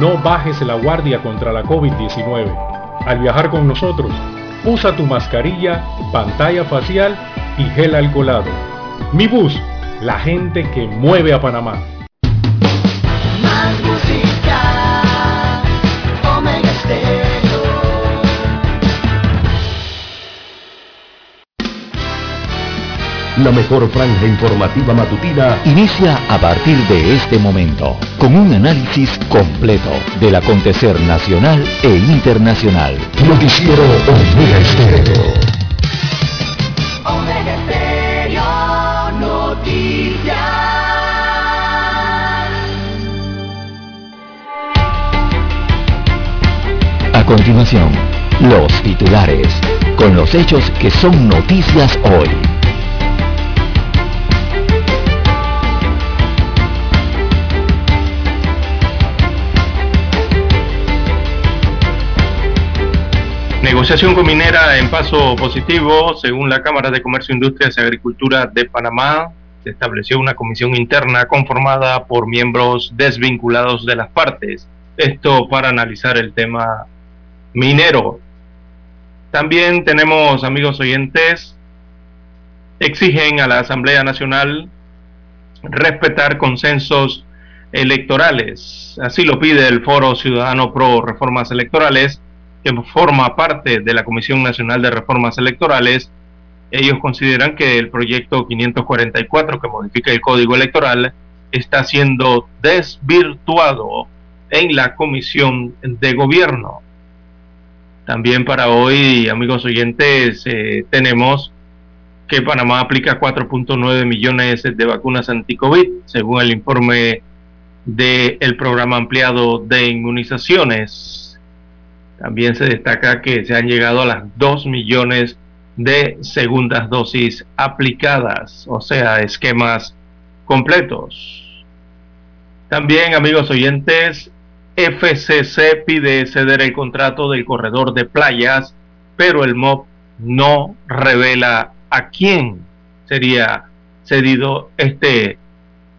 No bajes la guardia contra la COVID-19. Al viajar con nosotros, usa tu mascarilla, pantalla facial y gel alcoholado. Mi bus, la gente que mueve a Panamá. La mejor franja informativa matutina inicia a partir de este momento con un análisis completo del acontecer nacional e internacional. Noticiero Omega Estéreo. Omega Stereo Noticias. A continuación, los titulares, con los hechos que son noticias hoy. Negociación con minera en paso positivo. Según la Cámara de Comercio, Industrias y Agricultura de Panamá, se estableció una comisión interna conformada por miembros desvinculados de las partes. Esto para analizar el tema minero. También tenemos, amigos oyentes, exigen a la Asamblea Nacional respetar consensos electorales. Así lo pide el Foro Ciudadano Pro Reformas Electorales que forma parte de la Comisión Nacional de Reformas Electorales, ellos consideran que el proyecto 544 que modifica el Código Electoral está siendo desvirtuado en la Comisión de Gobierno. También para hoy, amigos oyentes, eh, tenemos que Panamá aplica 4.9 millones de vacunas anti-COVID, según el informe del programa ampliado de inmunizaciones también se destaca que se han llegado a las 2 millones de segundas dosis aplicadas, o sea, esquemas completos. También, amigos oyentes, FCC pide ceder el contrato del corredor de playas, pero el MOP no revela a quién sería cedido este,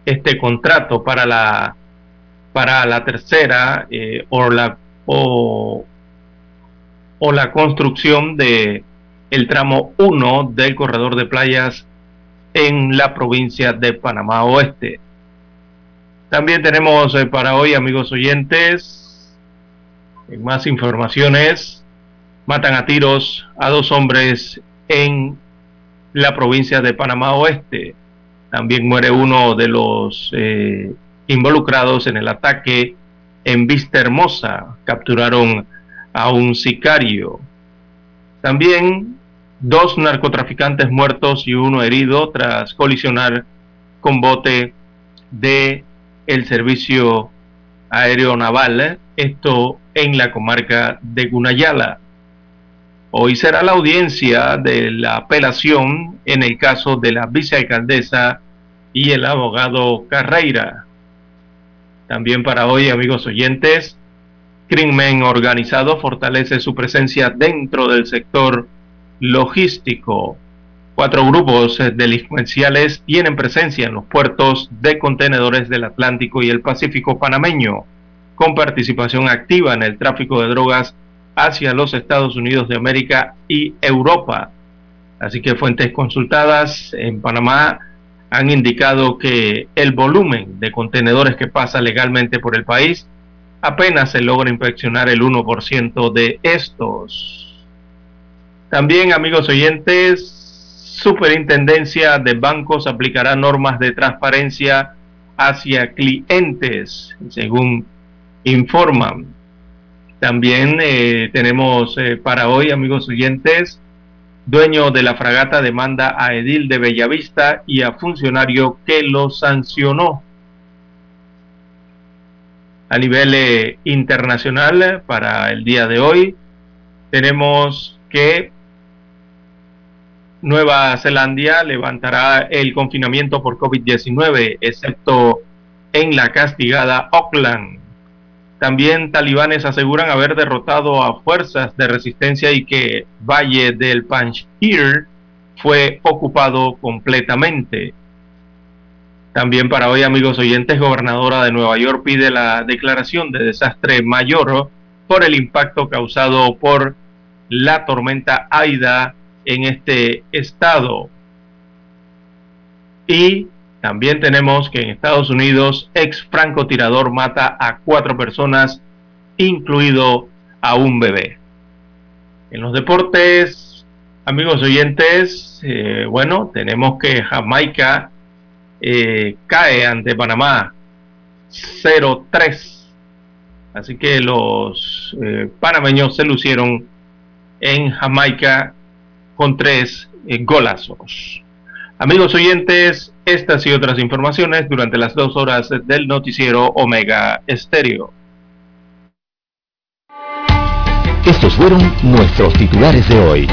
este contrato para la, para la tercera eh, o, la, o, o la construcción de el tramo 1 del corredor de playas en la provincia de Panamá Oeste. También tenemos eh, para hoy, amigos oyentes, más informaciones. Matan a tiros a dos hombres en la provincia de Panamá Oeste. También muere uno de los eh, involucrados en el ataque en Vista Hermosa. Capturaron a un sicario. También dos narcotraficantes muertos y uno herido tras colisionar con bote de el servicio aéreo naval, esto en la comarca de Gunayala. Hoy será la audiencia de la apelación en el caso de la vicealcaldesa y el abogado Carreira. También para hoy, amigos oyentes, crimen organizado fortalece su presencia dentro del sector logístico. Cuatro grupos delincuenciales tienen presencia en los puertos de contenedores del Atlántico y el Pacífico panameño, con participación activa en el tráfico de drogas hacia los Estados Unidos de América y Europa. Así que fuentes consultadas en Panamá han indicado que el volumen de contenedores que pasa legalmente por el país apenas se logra inspeccionar el 1% de estos. También, amigos oyentes, Superintendencia de Bancos aplicará normas de transparencia hacia clientes, según informan. También eh, tenemos eh, para hoy, amigos oyentes, dueño de la fragata demanda a Edil de Bellavista y a funcionario que lo sancionó a nivel eh, internacional eh, para el día de hoy. Tenemos que Nueva Zelanda levantará el confinamiento por COVID-19, excepto en la castigada Auckland. También talibanes aseguran haber derrotado a fuerzas de resistencia y que Valle del Panjshir fue ocupado completamente. También para hoy, amigos oyentes, gobernadora de Nueva York pide la declaración de desastre mayor por el impacto causado por la tormenta Aida en este estado. Y también tenemos que en Estados Unidos, ex francotirador mata a cuatro personas, incluido a un bebé. En los deportes, amigos oyentes, eh, bueno, tenemos que Jamaica eh, cae ante Panamá 0-3. Así que los eh, panameños se lucieron en Jamaica con tres golazos. Amigos oyentes, estas y otras informaciones durante las dos horas del noticiero Omega Estéreo. Estos fueron nuestros titulares de hoy.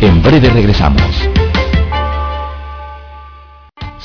En breve regresamos.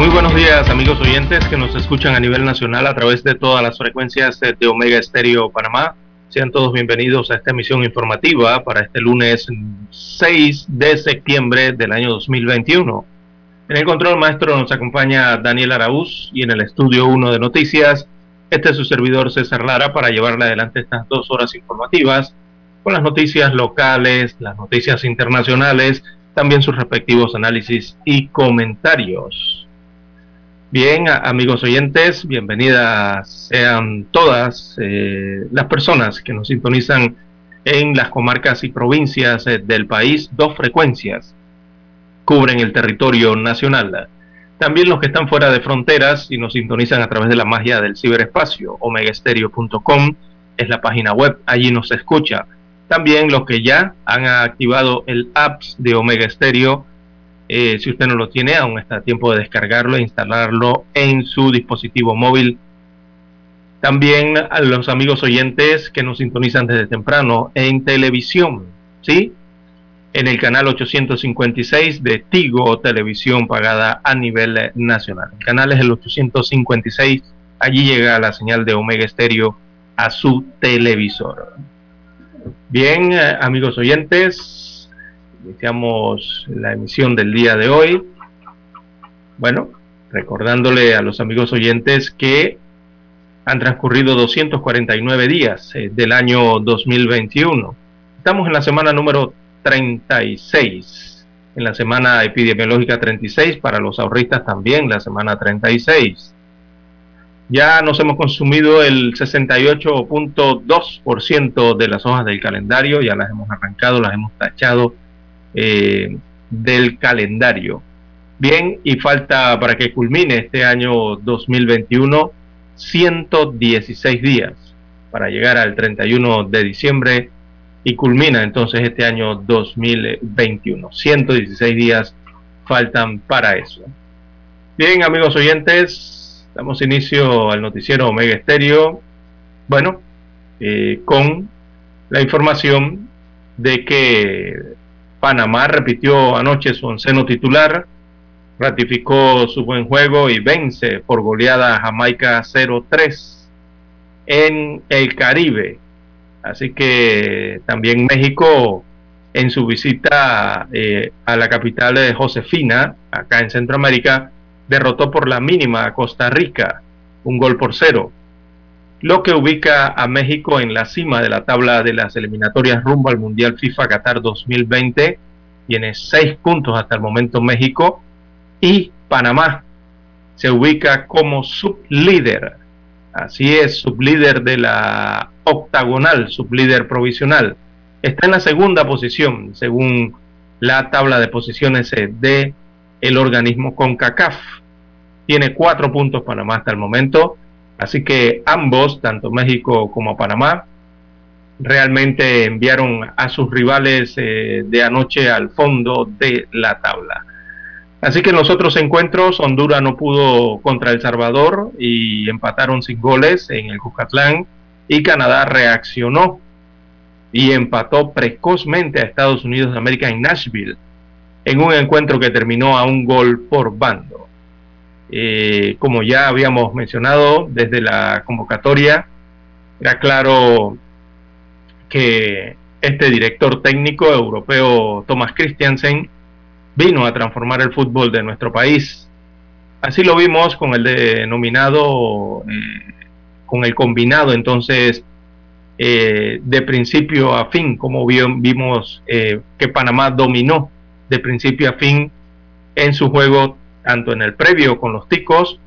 Muy buenos días amigos oyentes que nos escuchan a nivel nacional a través de todas las frecuencias de Omega Estéreo Panamá. Sean todos bienvenidos a esta emisión informativa para este lunes 6 de septiembre del año 2021. En el control maestro nos acompaña Daniel Araúz y en el estudio 1 de noticias, este es su servidor César Lara para llevarle adelante estas dos horas informativas con las noticias locales, las noticias internacionales, también sus respectivos análisis y comentarios. Bien, amigos oyentes, bienvenidas sean todas eh, las personas que nos sintonizan en las comarcas y provincias eh, del país. Dos frecuencias cubren el territorio nacional. También los que están fuera de fronteras y nos sintonizan a través de la magia del ciberespacio. omegaestereo.com es la página web, allí nos escucha. También los que ya han activado el apps de Omega Stereo eh, si usted no lo tiene, aún está a tiempo de descargarlo e instalarlo en su dispositivo móvil. También a los amigos oyentes que nos sintonizan desde temprano en televisión, ¿sí? En el canal 856 de Tigo Televisión pagada a nivel nacional. El canal es el 856, allí llega la señal de Omega Estéreo a su televisor. Bien, eh, amigos oyentes, iniciamos la emisión del día de hoy. Bueno, recordándole a los amigos oyentes que han transcurrido 249 días eh, del año 2021. Estamos en la semana número 36, en la semana epidemiológica 36, para los ahorristas también la semana 36. Ya nos hemos consumido el 68.2% de las hojas del calendario, ya las hemos arrancado, las hemos tachado eh, del calendario. Bien, y falta para que culmine este año 2021 116 días para llegar al 31 de diciembre y culmina entonces este año 2021. 116 días faltan para eso. Bien, amigos oyentes, damos inicio al noticiero Omega Estéreo. Bueno, eh, con la información de que Panamá repitió anoche su onceno titular, ratificó su buen juego y vence por goleada a Jamaica 0-3 en el Caribe. Así que también México en su visita eh, a la capital de Josefina, acá en Centroamérica, derrotó por la mínima a Costa Rica, un gol por cero lo que ubica a México en la cima de la tabla de las eliminatorias rumbo al Mundial FIFA Qatar 2020 tiene seis puntos hasta el momento México y Panamá se ubica como sublíder. Así es, sublíder de la octagonal, sublíder provisional. Está en la segunda posición, según la tabla de posiciones de el organismo CONCACAF. Tiene cuatro puntos Panamá hasta el momento, así que ambos, tanto México como Panamá, realmente enviaron a sus rivales eh, de anoche al fondo de la tabla. Así que en los otros encuentros Honduras no pudo contra El Salvador y empataron sin goles en el Cucatlán y Canadá reaccionó y empató precozmente a Estados Unidos de América en Nashville en un encuentro que terminó a un gol por bando. Eh, como ya habíamos mencionado desde la convocatoria, era claro que este director técnico europeo Thomas Christiansen vino a transformar el fútbol de nuestro país. Así lo vimos con el denominado, eh, con el combinado entonces eh, de principio a fin, como vimos eh, que Panamá dominó de principio a fin en su juego, tanto en el previo con los ticos,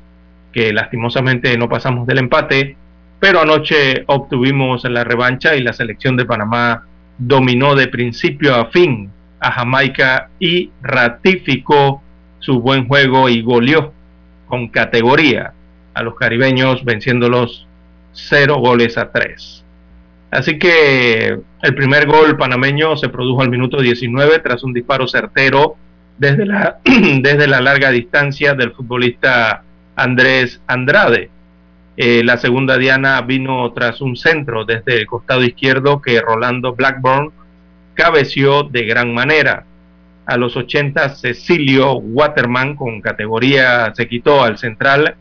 que lastimosamente no pasamos del empate, pero anoche obtuvimos la revancha y la selección de Panamá dominó de principio a fin a Jamaica y ratificó su buen juego y goleó con categoría a los caribeños venciéndolos cero goles a tres. Así que el primer gol panameño se produjo al minuto 19 tras un disparo certero desde la, desde la larga distancia del futbolista Andrés Andrade. Eh, la segunda diana vino tras un centro desde el costado izquierdo que Rolando Blackburn cabeció de gran manera. A los 80, Cecilio Waterman con categoría se quitó al central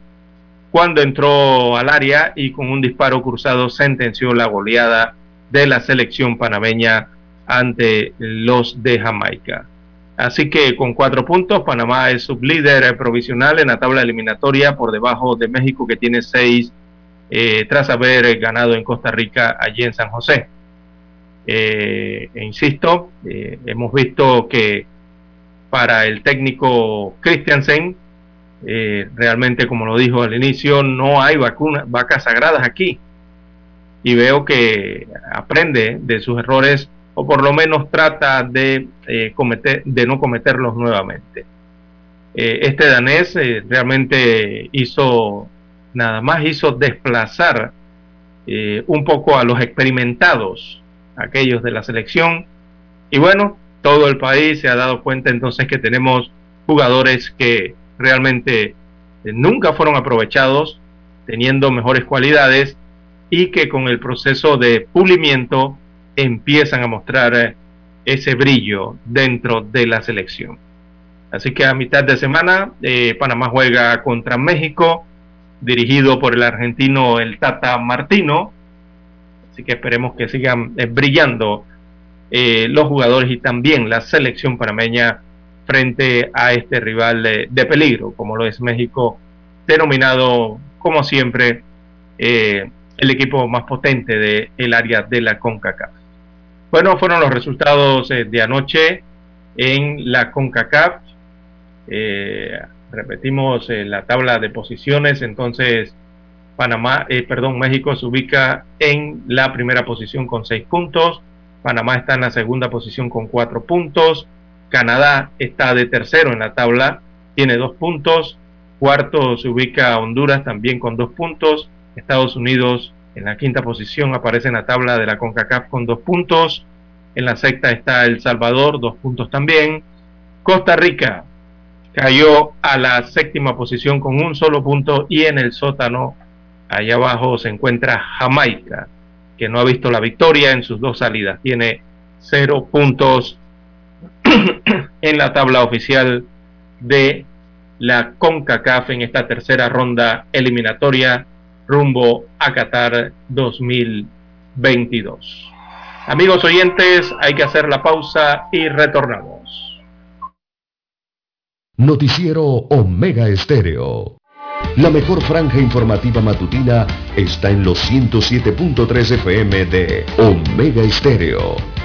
cuando entró al área y con un disparo cruzado sentenció la goleada de la selección panameña ante los de Jamaica. Así que con cuatro puntos, Panamá es sublíder provisional en la tabla eliminatoria por debajo de México que tiene seis eh, tras haber ganado en Costa Rica allí en San José. Eh, e insisto, eh, hemos visto que para el técnico Christiansen, realmente como lo dijo al inicio, no hay vacas sagradas aquí. Y veo que aprende de sus errores o por lo menos trata de, cometer, de no cometerlos nuevamente. este danés realmente hizo, nada más hizo desplazar un poco a los experimentados aquellos de la selección. Y bueno, todo el país se ha dado cuenta entonces que tenemos jugadores que realmente eh, nunca fueron aprovechados, teniendo mejores cualidades y que con el proceso de pulimiento empiezan a mostrar eh, ese brillo dentro de la selección. Así que a mitad de semana eh, Panamá juega contra México, dirigido por el argentino el Tata Martino, Así que esperemos que sigan eh, brillando los jugadores y también la selección panameña frente a este rival de, peligro, como lo es México, denominado, como siempre, el equipo más potente del el área de la CONCACAF. Bueno, fueron los resultados de anoche en la CONCACAF. repetimos la tabla de posiciones, entonces Panamá, eh, perdón, México se ubica en la primera posición con seis puntos. Panamá está en la segunda posición con cuatro puntos. Canadá está de tercero en la tabla, tiene dos puntos. Cuarto se ubica Honduras también con dos puntos. Estados Unidos en la quinta posición aparece en la tabla de la CONCACAF con dos puntos. En la sexta está El Salvador, dos puntos también. Costa Rica cayó a la séptima posición con un solo punto y en el sótano Allá abajo se encuentra Jamaica, que no ha visto la victoria en sus dos salidas. Tiene cero puntos en la tabla oficial de la CONCACAF en esta tercera ronda eliminatoria rumbo a Qatar 2022. Amigos oyentes, hay que hacer la pausa y retornamos. Noticiero Omega Estéreo. La mejor franja informativa matutina está en los 107.3 FM de Omega Estéreo,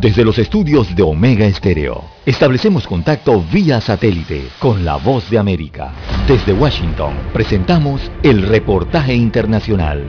Desde los estudios de Omega Estéreo, establecemos contacto vía satélite con la voz de América. Desde Washington, presentamos el reportaje internacional.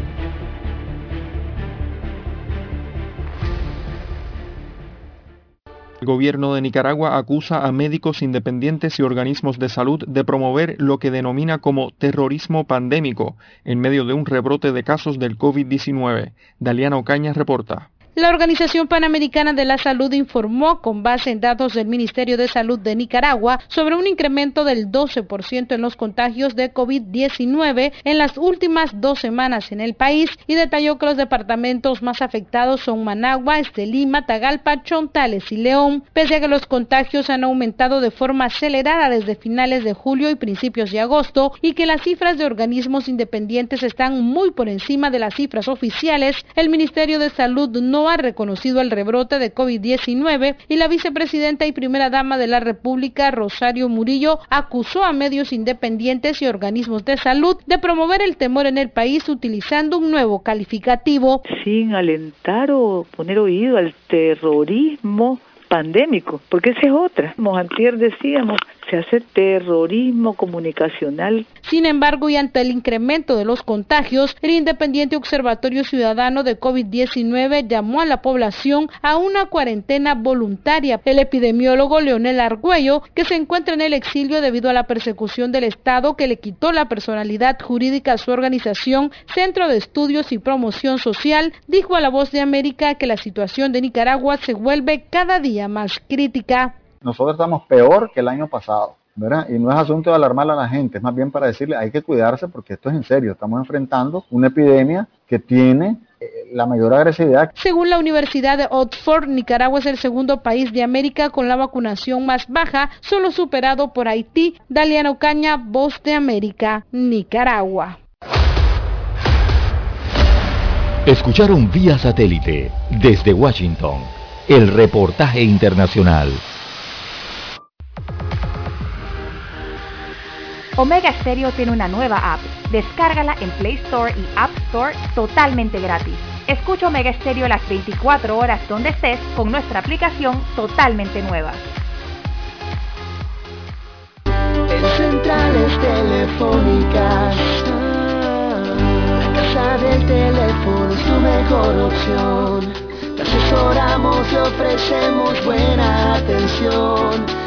El gobierno de Nicaragua acusa a médicos independientes y organismos de salud de promover lo que denomina como terrorismo pandémico en medio de un rebrote de casos del COVID-19. Daliana Ocaña reporta. La Organización Panamericana de la Salud informó, con base en datos del Ministerio de Salud de Nicaragua, sobre un incremento del 12% en los contagios de COVID-19 en las últimas dos semanas en el país y detalló que los departamentos más afectados son Managua, Estelima, Tagalpa, Chontales y León, pese a que los contagios han aumentado de forma acelerada desde finales de julio y principios de agosto y que las cifras de organismos independientes están muy por encima de las cifras oficiales, el Ministerio de Salud no ha reconocido el rebrote de COVID-19 y la vicepresidenta y primera dama de la República, Rosario Murillo, acusó a medios independientes y organismos de salud de promover el temor en el país utilizando un nuevo calificativo. Sin alentar o poner oído al terrorismo pandémico, porque esa es otra. Antier decíamos, se hace terrorismo comunicacional. Sin embargo, y ante el incremento de los contagios, el Independiente Observatorio Ciudadano de COVID-19 llamó a la población a una cuarentena voluntaria. El epidemiólogo Leonel Argüello, que se encuentra en el exilio debido a la persecución del Estado que le quitó la personalidad jurídica a su organización, Centro de Estudios y Promoción Social, dijo a La Voz de América que la situación de Nicaragua se vuelve cada día más crítica. Nosotros estamos peor que el año pasado. ¿verdad? Y no es asunto de alarmar a la gente, es más bien para decirle hay que cuidarse porque esto es en serio. Estamos enfrentando una epidemia que tiene eh, la mayor agresividad. Según la Universidad de Oxford, Nicaragua es el segundo país de América con la vacunación más baja, solo superado por Haití. Daliano Caña, Voz de América, Nicaragua. Escucharon vía satélite desde Washington el reportaje internacional. Omega Stereo tiene una nueva app. Descárgala en Play Store y App Store totalmente gratis. Escucha Omega Stereo las 24 horas donde estés con nuestra aplicación totalmente nueva. Casa del teléfono es tu mejor opción. Te asesoramos y ofrecemos buena atención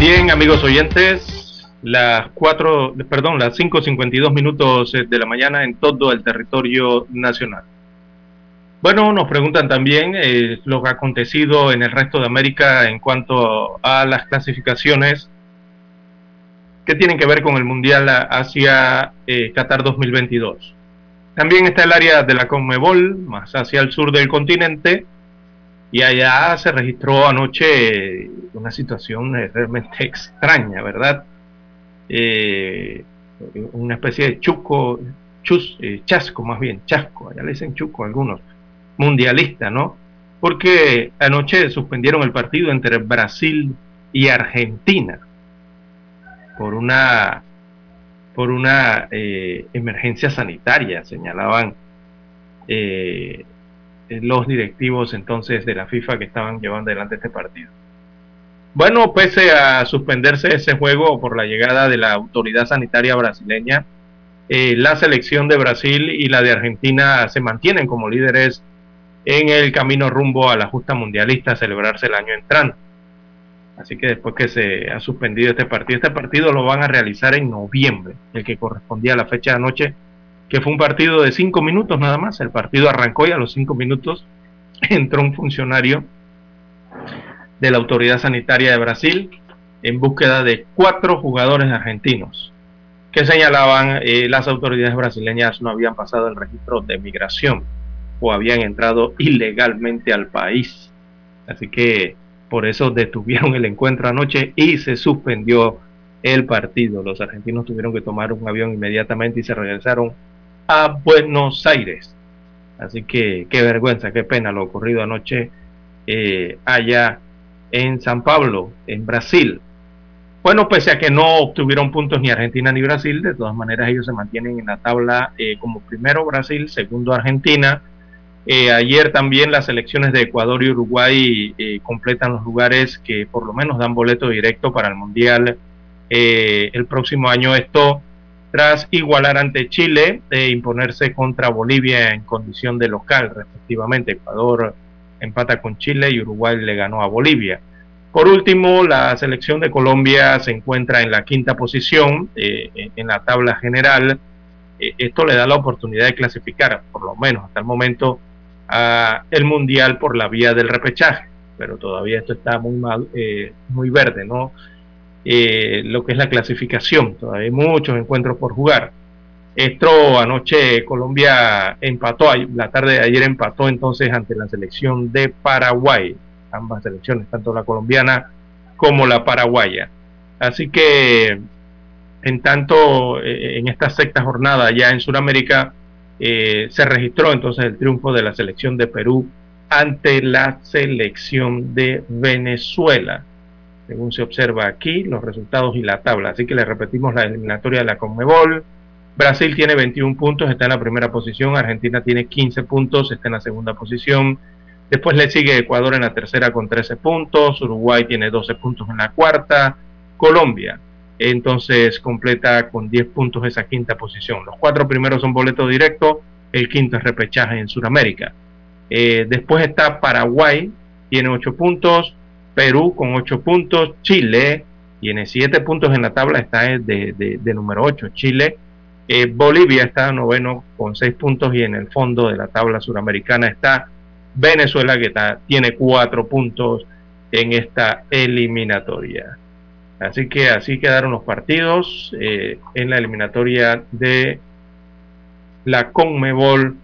Bien, amigos oyentes, las cuatro, perdón, las 5.52 minutos de la mañana en todo el territorio nacional. Bueno, nos preguntan también eh, lo que ha acontecido en el resto de América en cuanto a las clasificaciones que tienen que ver con el Mundial hacia eh, Qatar 2022. También está el área de la Conmebol, más hacia el sur del continente, Y allá se registró anoche una situación realmente extraña, ¿verdad? Eh, una especie de chuco, chus, eh, chasco más bien, chasco, allá le dicen chuco algunos, mundialista, ¿no? Porque anoche suspendieron el partido entre Brasil y Argentina por una por una eh, emergencia sanitaria, señalaban eh, los directivos entonces de la FIFA que estaban llevando adelante este partido. Bueno, pese a suspenderse ese juego por la llegada de la autoridad sanitaria brasileña, eh, la selección de Brasil y la de Argentina se mantienen como líderes en el camino rumbo a la justa mundialista a celebrarse el año entrante. Así que después que se ha suspendido este partido, este partido lo van a realizar en noviembre, el que correspondía a la fecha de anoche, que fue un partido de cinco minutos nada más. El partido arrancó y a los cinco minutos entró un funcionario de la Autoridad Sanitaria de Brasil en búsqueda de cuatro jugadores argentinos que señalaban eh, las autoridades brasileñas no habían pasado el registro de migración o habían entrado ilegalmente al país. Así que por eso detuvieron el encuentro anoche y se suspendió el partido. Los argentinos tuvieron que tomar un avión inmediatamente y se regresaron a Buenos Aires. Así que qué vergüenza, qué pena lo ocurrido anoche eh, allá en San Pablo, en Brasil. Bueno, pese a que no obtuvieron puntos ni Argentina ni Brasil, de todas maneras ellos se mantienen en la tabla eh, como primero Brasil, segundo Argentina, eh, ayer también las elecciones de Ecuador y Uruguay eh, completan los lugares que por lo menos dan boleto directo para el Mundial el próximo año. Esto tras igualar ante Chile e imponerse contra Bolivia en condición de local, respectivamente. Ecuador empata con Chile y Uruguay le ganó a Bolivia. Por último, la selección de Colombia se encuentra en la quinta posición en la tabla general. esto le da la oportunidad de clasificar, por lo menos hasta el momento, el mundial por la vía del repechaje, pero todavía esto está muy mal, eh, muy verde, ¿no? Eh, lo que es la clasificación, todavía hay muchos encuentros por jugar. Esto anoche Colombia empató, la tarde de ayer empató entonces ante la selección de Paraguay, ambas selecciones, tanto la colombiana como la paraguaya. Así que en tanto eh, en esta sexta jornada ya en Sudamérica, eh, se registró entonces el triunfo de la selección de Perú ante la selección de Venezuela. Según se observa aquí, los resultados y la tabla. Así que le repetimos la eliminatoria de la Conmebol. Brasil tiene 21 puntos, está en la primera posición. Argentina tiene 15 puntos, está en la segunda posición. Después le sigue Ecuador en la tercera con 13 puntos. Uruguay tiene 12 puntos en la cuarta. Colombia entonces completa con 10 puntos esa quinta posición. Los cuatro primeros son boleto directo, el quinto es repechaje en Sudamérica. Eh, después está Paraguay, tiene 8 puntos, Perú con 8 puntos, Chile tiene 7 puntos en la tabla, está de, de, número 8, Chile. Eh, Bolivia está noveno con 6 puntos y en el fondo de la tabla suramericana está Venezuela que tiene 4 puntos en esta eliminatoria. Así que así quedaron los partidos eh, en la eliminatoria de la Conmebol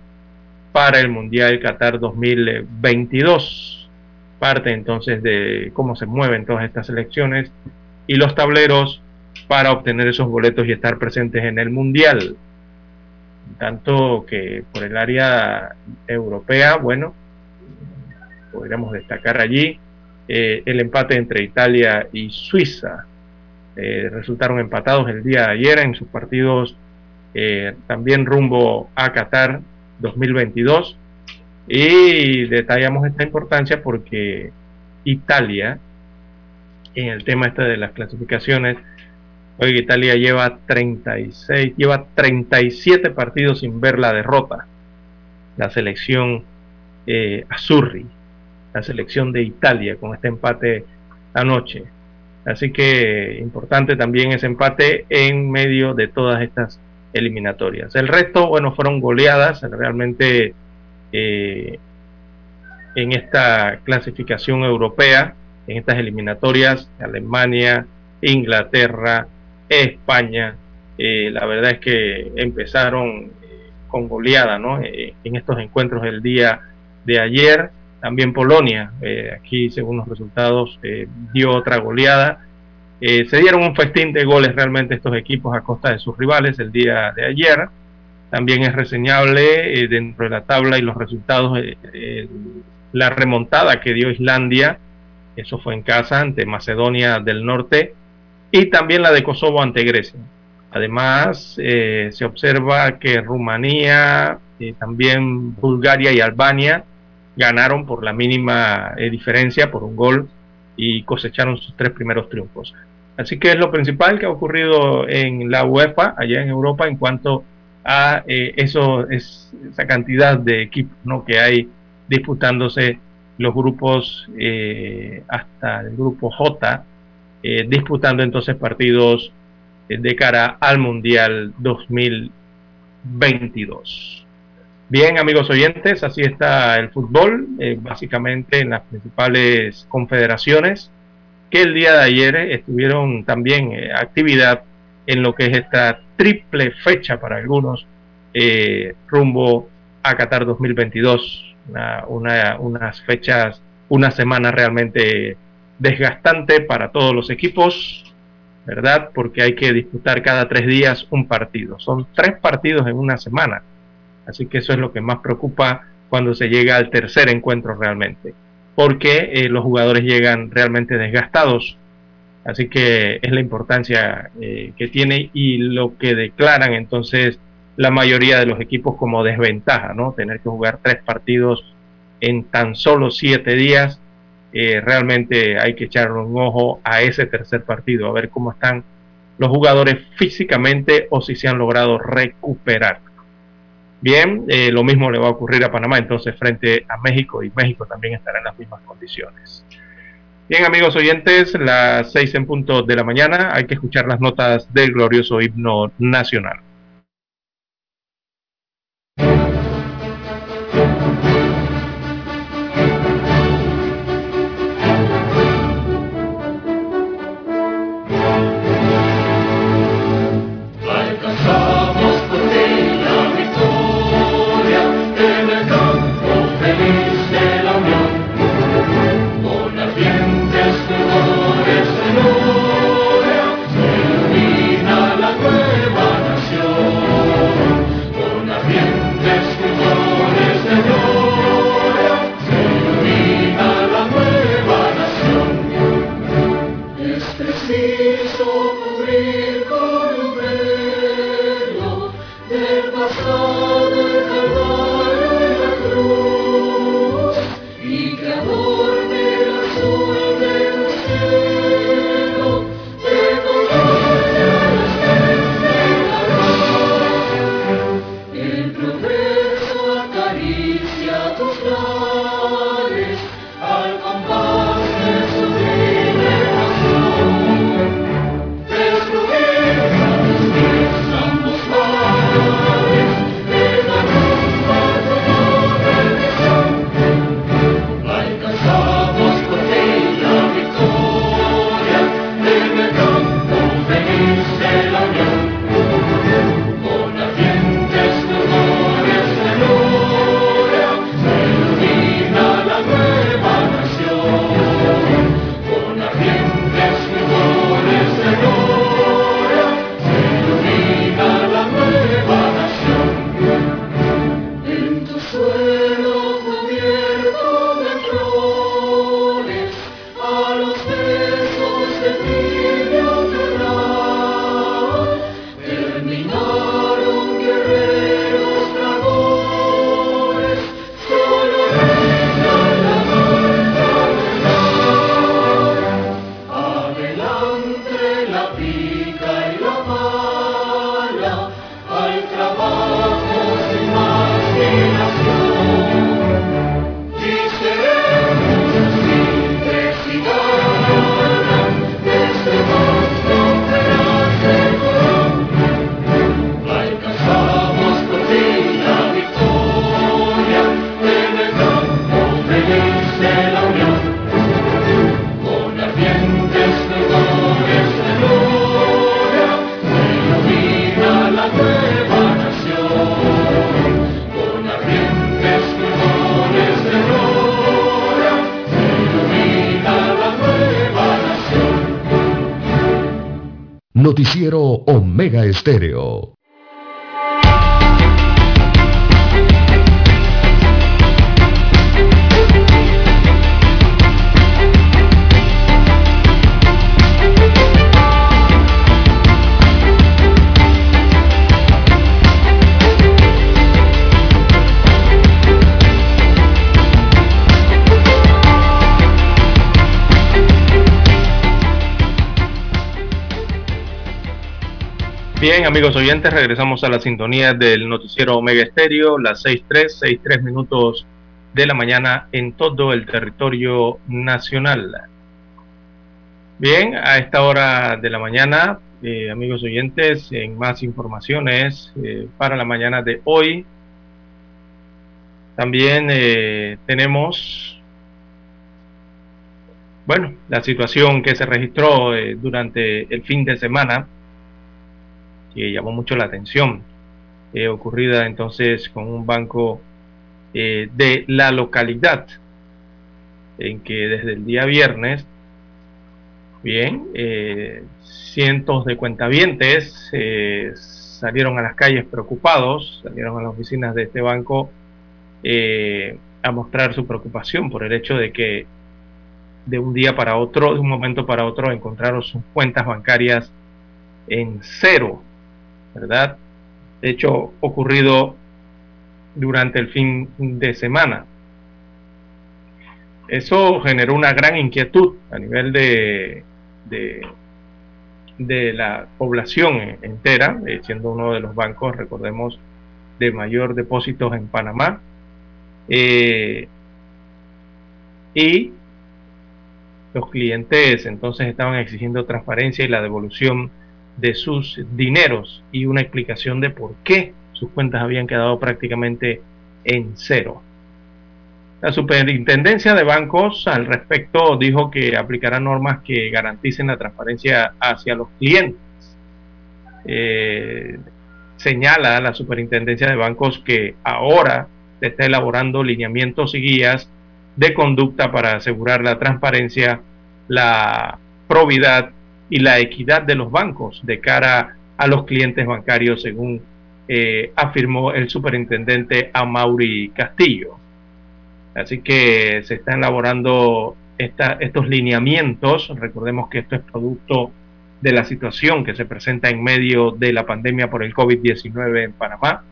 para el Mundial Qatar 2022. Parte entonces de cómo se mueven todas estas elecciones y los tableros para obtener esos boletos y estar presentes en el Mundial. Tanto que por el área europea, bueno, podríamos destacar allí eh, el empate entre Italia y Suiza. Eh, resultaron empatados el día de ayer en sus partidos eh, también rumbo a Qatar 2022. Y detallamos esta importancia porque Italia, en el tema este de las clasificaciones, hoy Italia lleva 36, lleva 37 partidos sin ver la derrota. La selección eh, Azurri la selección de Italia con este empate anoche. Así que importante también ese empate en medio de todas estas eliminatorias. El resto, bueno, fueron goleadas realmente eh, en esta clasificación europea, en estas eliminatorias, Alemania, Inglaterra, España. Eh, la verdad es que empezaron eh, con goleada ¿no? en estos encuentros el día de ayer también Polonia, aquí según los resultados dio otra goleada. se dieron un festín de goles realmente estos equipos a costa de sus rivales el día de ayer. También es reseñable dentro de la tabla y los resultados la remontada que dio Islandia, eso fue en casa ante Macedonia del Norte, y también la de Kosovo ante Grecia. Además, eh, se observa que Rumanía, eh, también Bulgaria y Albania ganaron por la mínima eh, diferencia, por un gol, y cosecharon sus tres primeros triunfos. Así que es lo principal que ha ocurrido en la UEFA, allá en Europa, en cuanto a eso, es, esa cantidad de equipos ¿no? que hay disputándose los grupos eh, hasta el grupo J, eh, disputando entonces partidos eh, de cara al Mundial 2022. Bien, amigos oyentes, así está el fútbol, básicamente en las principales confederaciones, que el día de ayer estuvieron también actividad en lo que es esta triple fecha para algunos rumbo a Qatar 2022 una, unas fechas, una semana realmente desgastante para todos los equipos, ¿verdad? Porque hay que disputar cada tres días un partido. Son tres partidos en una semana. Así que eso es lo que más preocupa cuando se llega al tercer encuentro realmente. Porque eh, los jugadores llegan realmente desgastados. Así que es la importancia eh, que tiene y lo que declaran entonces la mayoría de los equipos como desventaja, ¿no? Tener que jugar tres partidos en tan solo siete días, eh, realmente hay que echar un ojo a ese tercer partido, a ver cómo están los jugadores físicamente o si se han logrado recuperar. Bien, eh, lo mismo le va a ocurrir a Panamá entonces frente a México y México también estará en las mismas condiciones. Bien amigos oyentes, las seis en punto de la mañana hay que escuchar las notas del glorioso himno nacional. Estéreo. Bien, amigos oyentes, regresamos a la sintonía del noticiero Omega Estéreo, las 6.3, 6.3 minutos de la mañana en todo el territorio nacional. Bien, a esta hora de la mañana, eh, amigos oyentes, en más informaciones eh, para la mañana de hoy, también eh, tenemos, bueno, la situación que se registró durante el fin de semana que llamó mucho la atención, eh, ocurrida entonces con un banco eh, de la localidad, en que desde el día viernes, bien, eh, cientos de cuentavientes salieron a las calles preocupados, salieron a las oficinas de este banco a mostrar su preocupación por el hecho de que de un día para otro, de un momento para otro, encontraron sus cuentas bancarias en cero. ¿Verdad? Hecho ocurrido durante el fin de semana. Eso generó una gran inquietud a nivel de, de, la población entera, eh, siendo uno de los bancos, recordemos, de mayor depósitos en Panamá. Eh, y los clientes entonces estaban exigiendo transparencia y la devolución de sus dineros y una explicación de por qué sus cuentas habían quedado prácticamente en cero. La superintendencia de bancos al respecto dijo que aplicará normas que garanticen la transparencia hacia los clientes. Eh, señala la superintendencia de bancos que ahora se está elaborando lineamientos y guías de conducta para asegurar la transparencia, la probidad y la equidad de los bancos de cara a los clientes bancarios, según eh, afirmó el superintendente Amaury Castillo. Así que se están elaborando estos lineamientos. Recordemos que esto es producto de la situación que se presenta en medio de la pandemia por el COVID-19 en Panamá.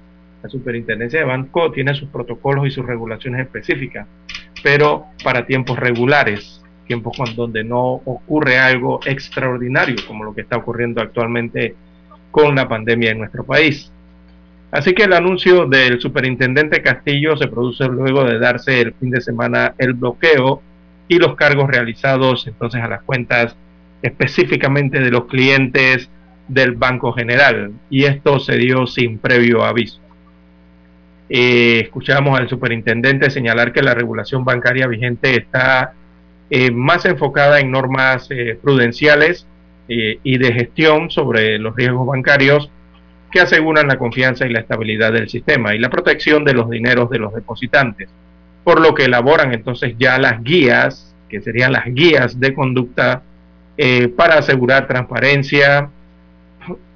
La superintendencia de banco tiene sus protocolos y sus regulaciones específicas, pero para tiempos regulares tiempos donde no ocurre algo extraordinario como lo que está ocurriendo actualmente con la pandemia en nuestro país. Así que el anuncio del superintendente Castillo se produce luego de darse el fin de semana el bloqueo y los cargos realizados entonces a las cuentas específicamente de los clientes del Banco General y esto se dio sin previo aviso. Eh, escuchamos al superintendente señalar que la regulación bancaria vigente está eh, más enfocada en normas eh, prudenciales eh, y de gestión sobre los riesgos bancarios que aseguran la confianza y la estabilidad del sistema y la protección de los dineros de los depositantes, por lo que elaboran entonces ya las guías, que serían las guías de conducta para asegurar transparencia,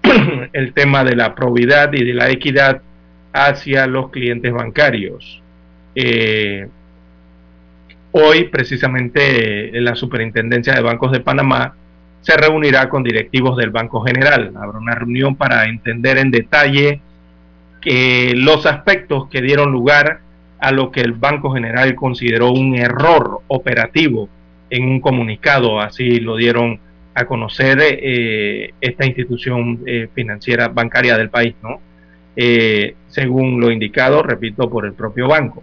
el tema de la probidad y de la equidad hacia los clientes bancarios. Hoy, precisamente, la Superintendencia de Bancos de Panamá se reunirá con directivos del Banco General. Habrá una reunión para entender en detalle que los aspectos que dieron lugar a lo que el Banco General consideró un error operativo en un comunicado, así lo dieron a conocer eh, esta institución eh, financiera bancaria del país, ¿no? Eh, según lo indicado, repito, por el propio banco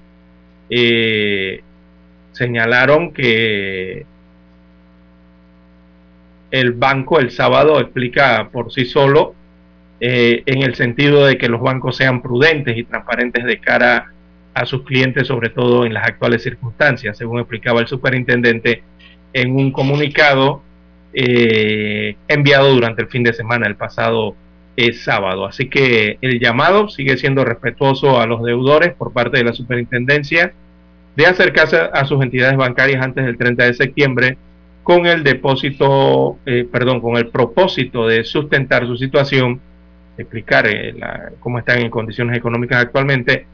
señalaron que el banco el sábado explica por sí solo eh, en el sentido de que los bancos sean prudentes y transparentes de cara a sus clientes, sobre todo en las actuales circunstancias, según explicaba el superintendente en un comunicado eh, enviado durante el fin de semana, el pasado eh, sábado. Así que el llamado sigue siendo respetuoso a los deudores por parte de la superintendencia de acercarse a sus entidades bancarias antes del 30 de septiembre con el depósito, eh, perdón, con el propósito de sustentar su situación, explicar eh, cómo están en condiciones económicas actualmente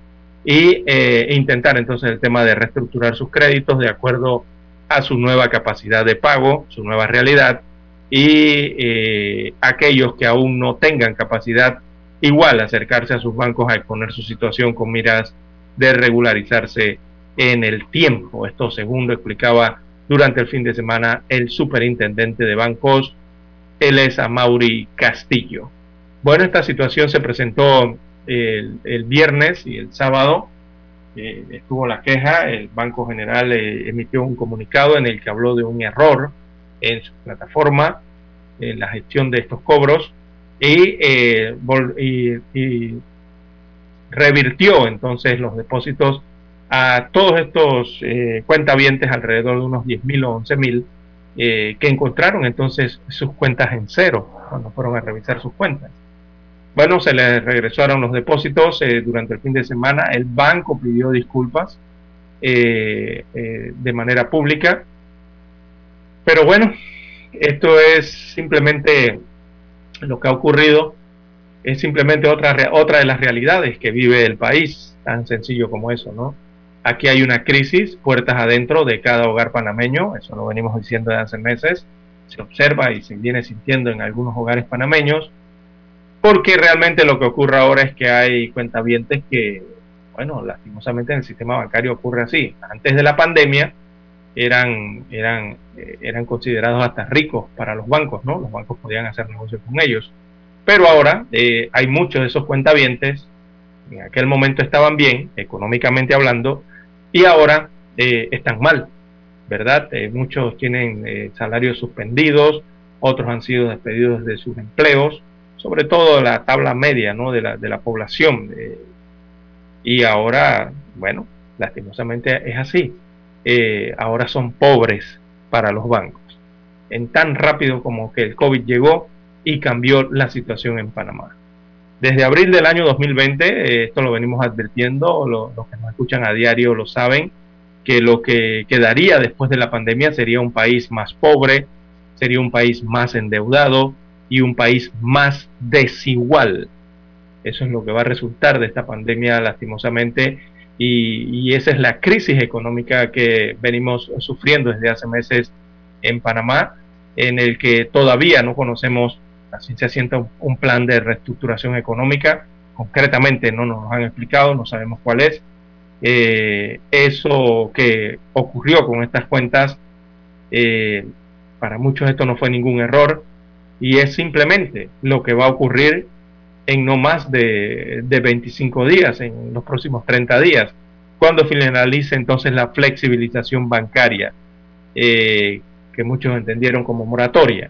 y eh, intentar entonces el tema de reestructurar sus créditos de acuerdo a su nueva capacidad de pago, su nueva realidad y aquellos que aún no tengan capacidad igual acercarse a sus bancos a exponer su situación con miras de regularizarse en el tiempo. Esto segundo explicaba durante el fin de semana el superintendente de bancos, él es Mauri Castillo. Bueno, esta situación se presentó el, viernes y el sábado. Eh, estuvo la queja, el Banco General eh, emitió un comunicado en el que habló de un error en su plataforma, en la gestión de estos cobros, y, eh, y revirtió entonces los depósitos a todos estos eh, cuentavientes, alrededor de unos 10.000 o 11.000, eh, que encontraron entonces sus cuentas en cero cuando fueron a revisar sus cuentas. Bueno, se les regresaron los depósitos eh, durante el fin de semana. El banco pidió disculpas eh, de manera pública. Pero bueno, esto es simplemente lo que ha ocurrido. Es simplemente otra, otra de las realidades que vive el país, tan sencillo como eso, ¿no? Aquí hay una crisis puertas adentro de cada hogar panameño, eso lo venimos diciendo hace meses, se observa y se viene sintiendo en algunos hogares panameños, porque realmente lo que ocurre ahora es que hay cuentavientes que, bueno, lastimosamente en el sistema bancario ocurre así. Antes de la pandemia eran, eran, eh, eran considerados hasta ricos para los bancos, ¿no? Los bancos podían hacer negocios con ellos. Pero ahora eh, hay muchos de esos cuentavientes, en aquel momento estaban bien, económicamente hablando, y ahora eh, están mal, ¿verdad? Eh, muchos tienen eh, salarios suspendidos, otros han sido despedidos de sus empleos, sobre todo la tabla media ¿no? de, la, de la población. y ahora, bueno, lastimosamente es así. ahora son pobres para los bancos. En tan rápido como que el COVID llegó y cambió la situación en Panamá. Desde abril del año 2020, eh, esto lo venimos advirtiendo, los que nos escuchan a diario lo saben, que lo que quedaría después de la pandemia sería un país más pobre, sería un país más endeudado y un país más desigual. Eso es lo que va a resultar de esta pandemia lastimosamente y, y esa es la crisis económica que venimos sufriendo desde hace meses en Panamá, en el que todavía no conocemos así se asienta un, plan de reestructuración económica. Concretamente no nos han explicado, no sabemos cuál es. Eh, eso que ocurrió con estas cuentas, eh, para muchos esto no fue ningún error y es simplemente lo que va a ocurrir en no más de, 25 días, en los próximos 30 días, cuando finalice entonces la flexibilización bancaria, eh, que muchos entendieron como moratoria.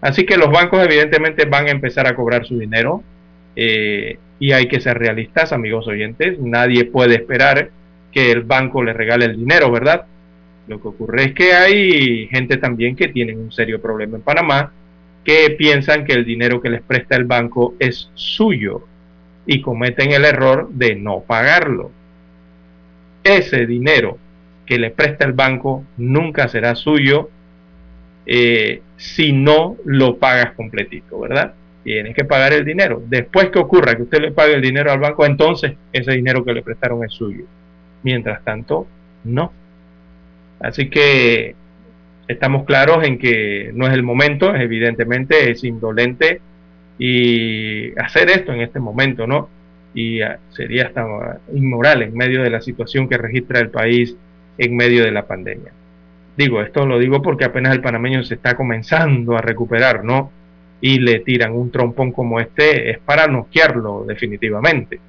Así que los bancos evidentemente van a empezar a cobrar su dinero eh, y hay que ser realistas, amigos oyentes. Nadie puede esperar que el banco le regale el dinero, ¿verdad? Lo que ocurre es que hay gente también que tiene un serio problema en Panamá, que piensan que el dinero que les presta el banco es suyo y cometen el error de no pagarlo. Ese dinero que le presta el banco nunca será suyo eh, si no lo pagas completito, ¿verdad? Tienes que pagar el dinero. Después que ocurra que usted le pague el dinero al banco, entonces ese dinero que le prestaron es suyo. Mientras tanto, no. Así que estamos claros en que no es el momento, evidentemente es indolente y hacer esto en este momento, ¿no? Y ah, sería hasta inmoral en medio de la situación que registra el país en medio de la pandemia. Digo, esto lo digo porque apenas el panameño se está comenzando a recuperar, ¿no? Y le tiran un trompón como este, es para noquearlo definitivamente.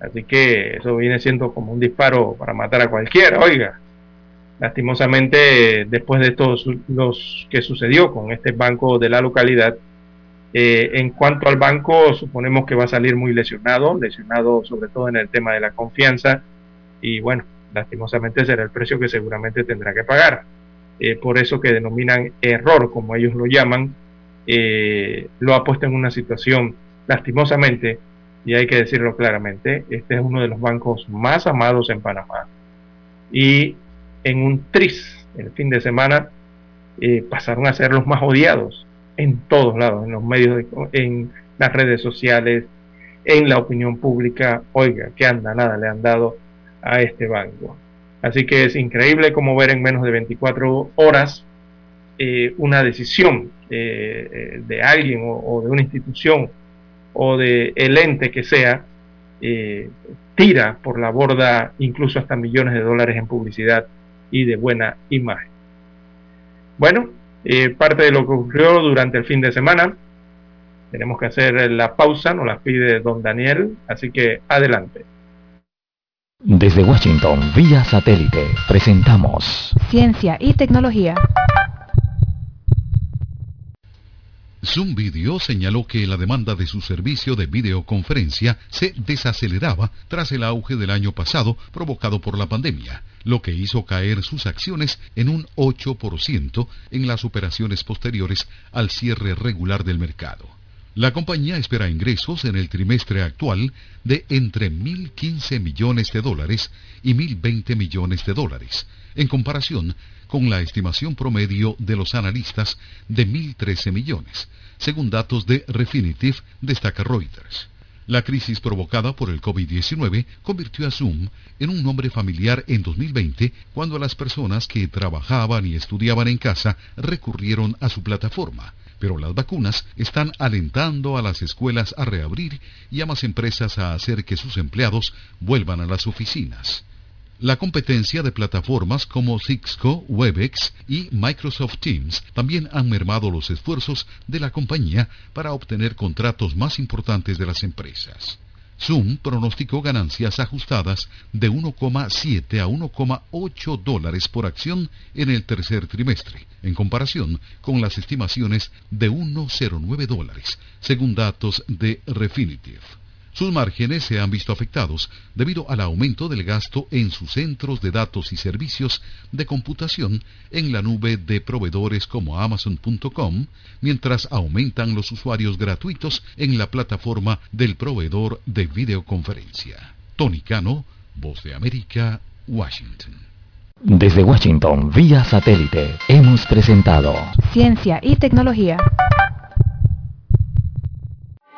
Así que eso viene siendo como un disparo para matar a cualquiera, oiga. Lastimosamente, después de todo los que sucedió con este banco de la localidad, eh, en cuanto al banco, suponemos que va a salir muy lesionado, lesionado sobre todo en el tema de la confianza, y bueno, lastimosamente será el precio que seguramente tendrá que pagar. Eh, por eso que denominan error, como ellos lo llaman, eh, lo ha puesto en una situación lastimosamente, y hay que decirlo claramente, este es uno de los bancos más amados en Panamá. Y en un tris, el fin de semana, eh, pasaron a ser los más odiados en todos lados, en los medios, en las redes sociales, en la opinión pública. Oiga, qué nada le han dado a este banco. Así que es increíble como ver en menos de 24 horas eh, una decisión eh, de alguien o, de una institución o de el ente que sea, eh, tira por la borda incluso hasta millones de dólares en publicidad y de buena imagen. Bueno, parte de lo que ocurrió durante el fin de semana, tenemos que hacer la pausa, nos la pide don Daniel, así que adelante. Desde Washington, vía satélite, presentamos Ciencia y Tecnología. Zoom Video señaló que la demanda de su servicio de videoconferencia se desaceleraba tras el auge del año pasado provocado por la pandemia, lo que hizo caer sus acciones en un 8% en las operaciones posteriores al cierre regular del mercado. La compañía espera ingresos en el trimestre actual de entre 1.015 millones de dólares y 1.020 millones de dólares, en comparación con la estimación promedio de los analistas de 1.013 millones, según datos de Refinitiv, destaca Reuters. La crisis provocada por el COVID-19 convirtió a Zoom en un nombre familiar en 2020 cuando las personas que trabajaban y estudiaban en casa recurrieron a su plataforma. Pero las vacunas están alentando a las escuelas a reabrir y a más empresas a hacer que sus empleados vuelvan a las oficinas. La competencia de plataformas como Cisco, Webex y Microsoft Teams también han mermado los esfuerzos de la compañía para obtener contratos más importantes de las empresas. Zoom pronosticó ganancias ajustadas de 1,7 a 1,8 dólares por acción en el tercer trimestre, en comparación con las estimaciones de 1,09 dólares, según datos de Refinitiv. Sus márgenes se han visto afectados debido al aumento del gasto en sus centros de datos y servicios de computación en la nube de proveedores como Amazon.com, mientras aumentan los usuarios gratuitos en la plataforma del proveedor de videoconferencia. Tony Cano, Voz de América, Washington. Desde Washington, vía satélite, hemos presentado Ciencia y Tecnología.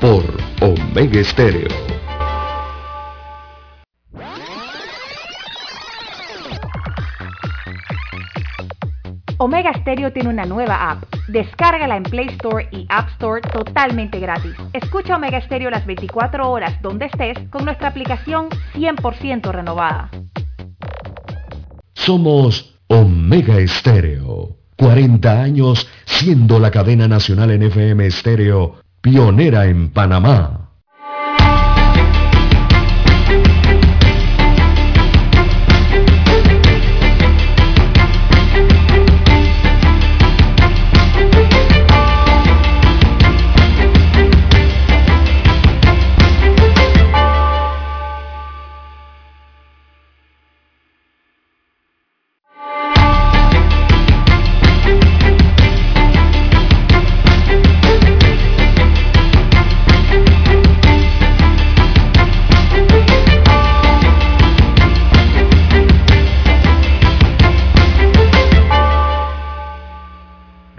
por Omega Estéreo. Omega Stereo tiene una nueva app. Descárgala en Play Store y App Store totalmente gratis. Escucha Omega Stereo las 24 horas donde estés con nuestra aplicación 100% renovada. Somos Omega Estéreo. 40 años siendo la cadena nacional en FM Estéreo pionera en Panamá.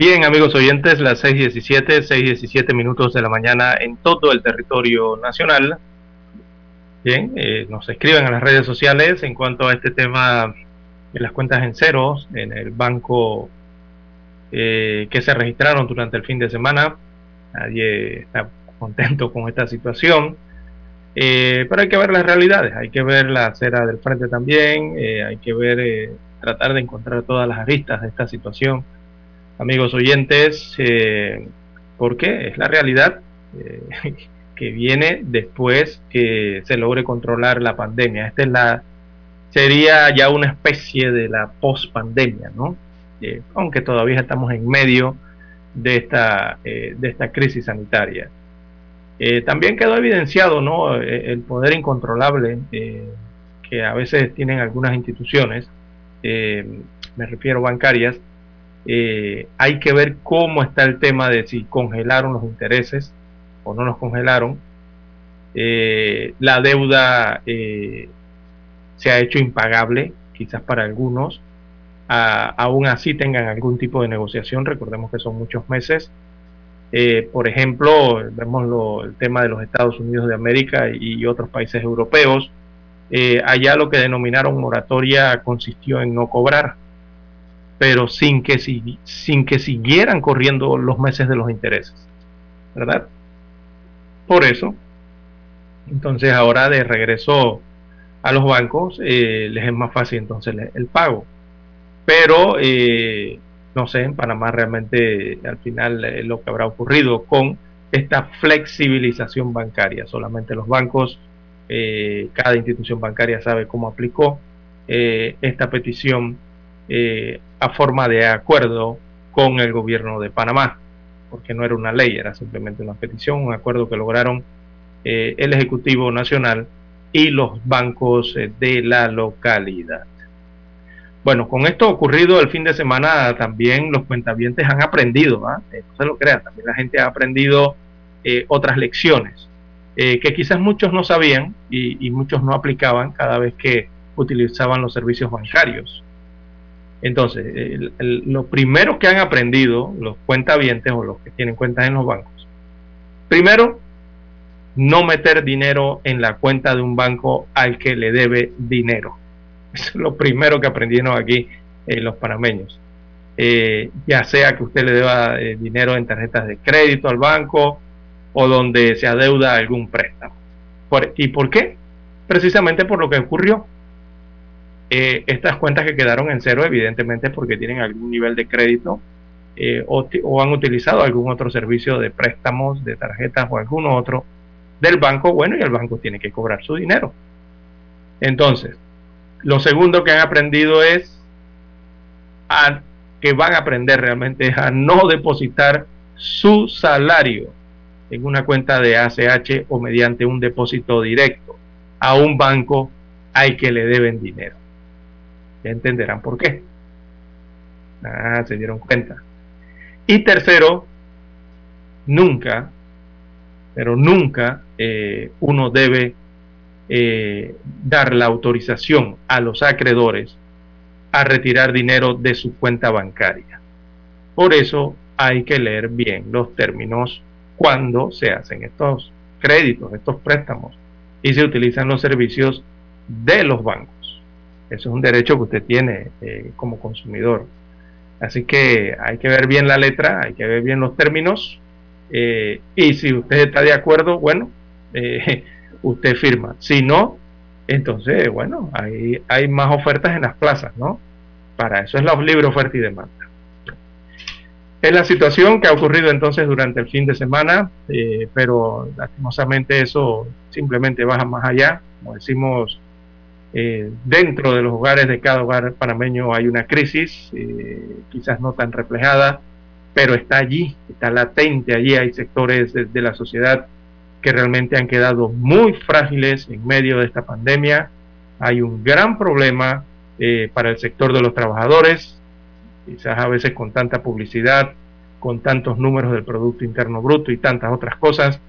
Bien, amigos oyentes, las 6.17, 6.17 minutos de la mañana en todo el territorio nacional. Bien, eh, nos escriben a las redes sociales en cuanto a este tema de las cuentas en ceros en el banco eh, que se registraron durante el fin de semana. Nadie está contento con esta situación. Eh, pero hay que ver las realidades, hay que ver la acera del frente también, hay que ver, tratar de encontrar todas las aristas de esta situación amigos oyentes, eh, porque es la realidad eh, que viene después que se logre controlar la pandemia. Esta es la sería ya una especie de la post-pandemia, ¿no? aunque todavía estamos en medio de esta, de esta crisis sanitaria. también quedó evidenciado ¿no? el poder incontrolable que a veces tienen algunas instituciones, me refiero bancarias, hay que ver cómo está el tema de si congelaron los intereses o no los congelaron. la deuda se ha hecho impagable, quizás para algunos, aún así tengan algún tipo de negociación, recordemos que son muchos meses. Eh, por ejemplo, vemos el tema de los Estados Unidos de América y, otros países europeos. Eh, allá lo que denominaron moratoria consistió en no cobrar, pero sin que, sin que siguieran corriendo los meses de los intereses, ¿verdad? Por eso, entonces ahora de regreso a los bancos eh, les es más fácil entonces el, pago. Pero eh, no sé, en Panamá realmente al final eh, lo que habrá ocurrido con esta flexibilización bancaria. Solamente los bancos, cada institución bancaria sabe cómo aplicó esta petición a forma de acuerdo con el gobierno de Panamá, porque no era una ley, era simplemente una petición, un acuerdo que lograron el Ejecutivo Nacional y los bancos eh, de la localidad. Bueno, con esto ocurrido el fin de semana también los cuentavientes han aprendido, ¿ah? Eh, no se lo crean, también la gente ha aprendido eh, otras lecciones que quizás muchos no sabían y, muchos no aplicaban cada vez que utilizaban los servicios bancarios. Entonces, lo primero que han aprendido los cuentavientes o los que tienen cuentas en los bancos, primero, no meter dinero en la cuenta de un banco al que le debe dinero. Eso es lo primero que aprendieron aquí eh, los panameños. Eh, ya sea que usted le deba eh, dinero en tarjetas de crédito al banco o donde se adeuda algún préstamo. ¿Y por qué? Precisamente por lo que ocurrió. Estas cuentas que quedaron en cero, evidentemente porque tienen algún nivel de crédito o, o han utilizado algún otro servicio de préstamos, de tarjetas o algún otro del banco, bueno, y el banco tiene que cobrar su dinero. Entonces, lo segundo que han aprendido es que van a aprender realmente a no depositar su salario en una cuenta de ACH o mediante un depósito directo a un banco al que le deben dinero. Ya entenderán por qué. Ah, se dieron cuenta. Y tercero, nunca pero nunca eh, uno debe eh, dar la autorización a los acreedores a retirar dinero de su cuenta bancaria. Por eso hay que leer bien los términos cuando se hacen estos créditos, estos préstamos y se utilizan los servicios de los bancos. Eso es un derecho que usted tiene eh, como consumidor. Así que hay que ver bien la letra, hay que ver bien los términos eh, y si usted está de acuerdo, bueno, eh, usted firma. Si no, entonces, bueno, hay, hay más ofertas en las plazas, ¿no? Para eso es la libre oferta y demanda. Es la situación que ha ocurrido entonces durante el fin de semana, pero lastimosamente eso simplemente baja más allá. Como decimos, dentro de los hogares de cada hogar panameño hay una crisis, quizás no tan reflejada, pero está allí, está latente allí. Hay sectores de, la sociedad que realmente han quedado muy frágiles en medio de esta pandemia. Hay un gran problema eh, para el sector de los trabajadores, quizás a veces con tanta publicidad, con tantos números del Producto Interno Bruto y tantas otras cosas,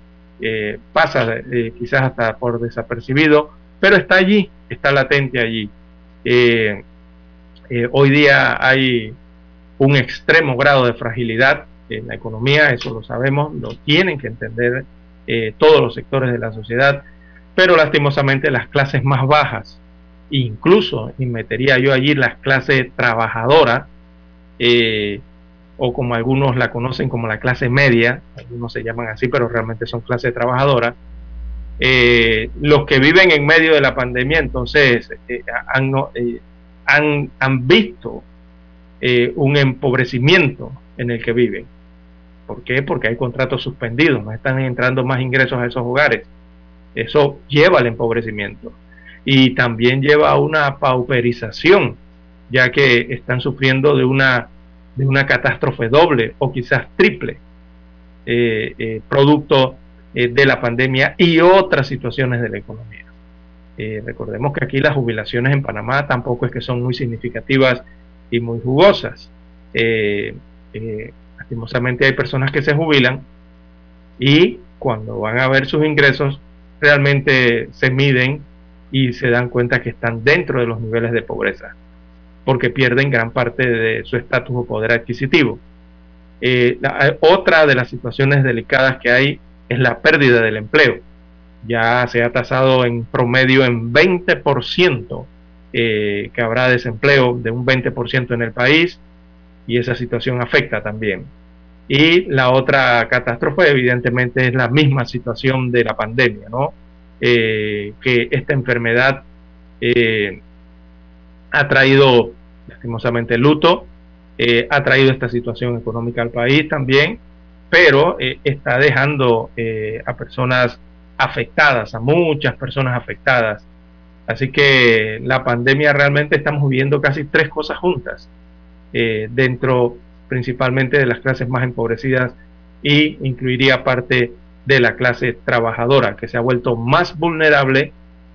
eh, pasa eh, quizás hasta por desapercibido, pero está allí, está latente allí. hoy día hay un extremo grado de fragilidad en la economía, eso lo sabemos, lo tienen que entender eh, todos los sectores de la sociedad, pero lastimosamente las clases más bajas, incluso, y metería yo allí las clases trabajadoras, eh, o como algunos la conocen como la clase media, algunos se llaman así, pero realmente son clases trabajadoras, eh, los que viven en medio de la pandemia entonces han, han, han visto eh, un empobrecimiento en el que viven. ¿Por qué? Porque hay contratos suspendidos, no están entrando más ingresos a esos hogares. Eso lleva al empobrecimiento y también lleva a una pauperización, ya que están sufriendo de una de una catástrofe doble o quizás triple producto de la pandemia y otras situaciones de la economía. recordemos que aquí las jubilaciones en Panamá tampoco es que son muy significativas y muy jugosas. lastimosamente hay personas que se jubilan y cuando van a ver sus ingresos realmente se miden y se dan cuenta que están dentro de los niveles de pobreza, porque pierden gran parte de su estatus o poder adquisitivo. Eh, otra de las situaciones delicadas que hay es la pérdida del empleo. Ya se ha tasado en promedio en 20% eh, que habrá desempleo de un 20% en el país y esa situación afecta también. Y la otra catástrofe, evidentemente, es la misma situación de la pandemia, ¿no? Eh, que esta enfermedad eh, ha traído, lastimosamente, luto, ha traído esta situación económica al país también, pero está dejando a personas afectadas, a muchas personas afectadas. Así que la pandemia realmente estamos viviendo casi tres cosas juntas dentro principalmente de las clases más empobrecidas y incluiría parte de la clase trabajadora que se ha vuelto más vulnerable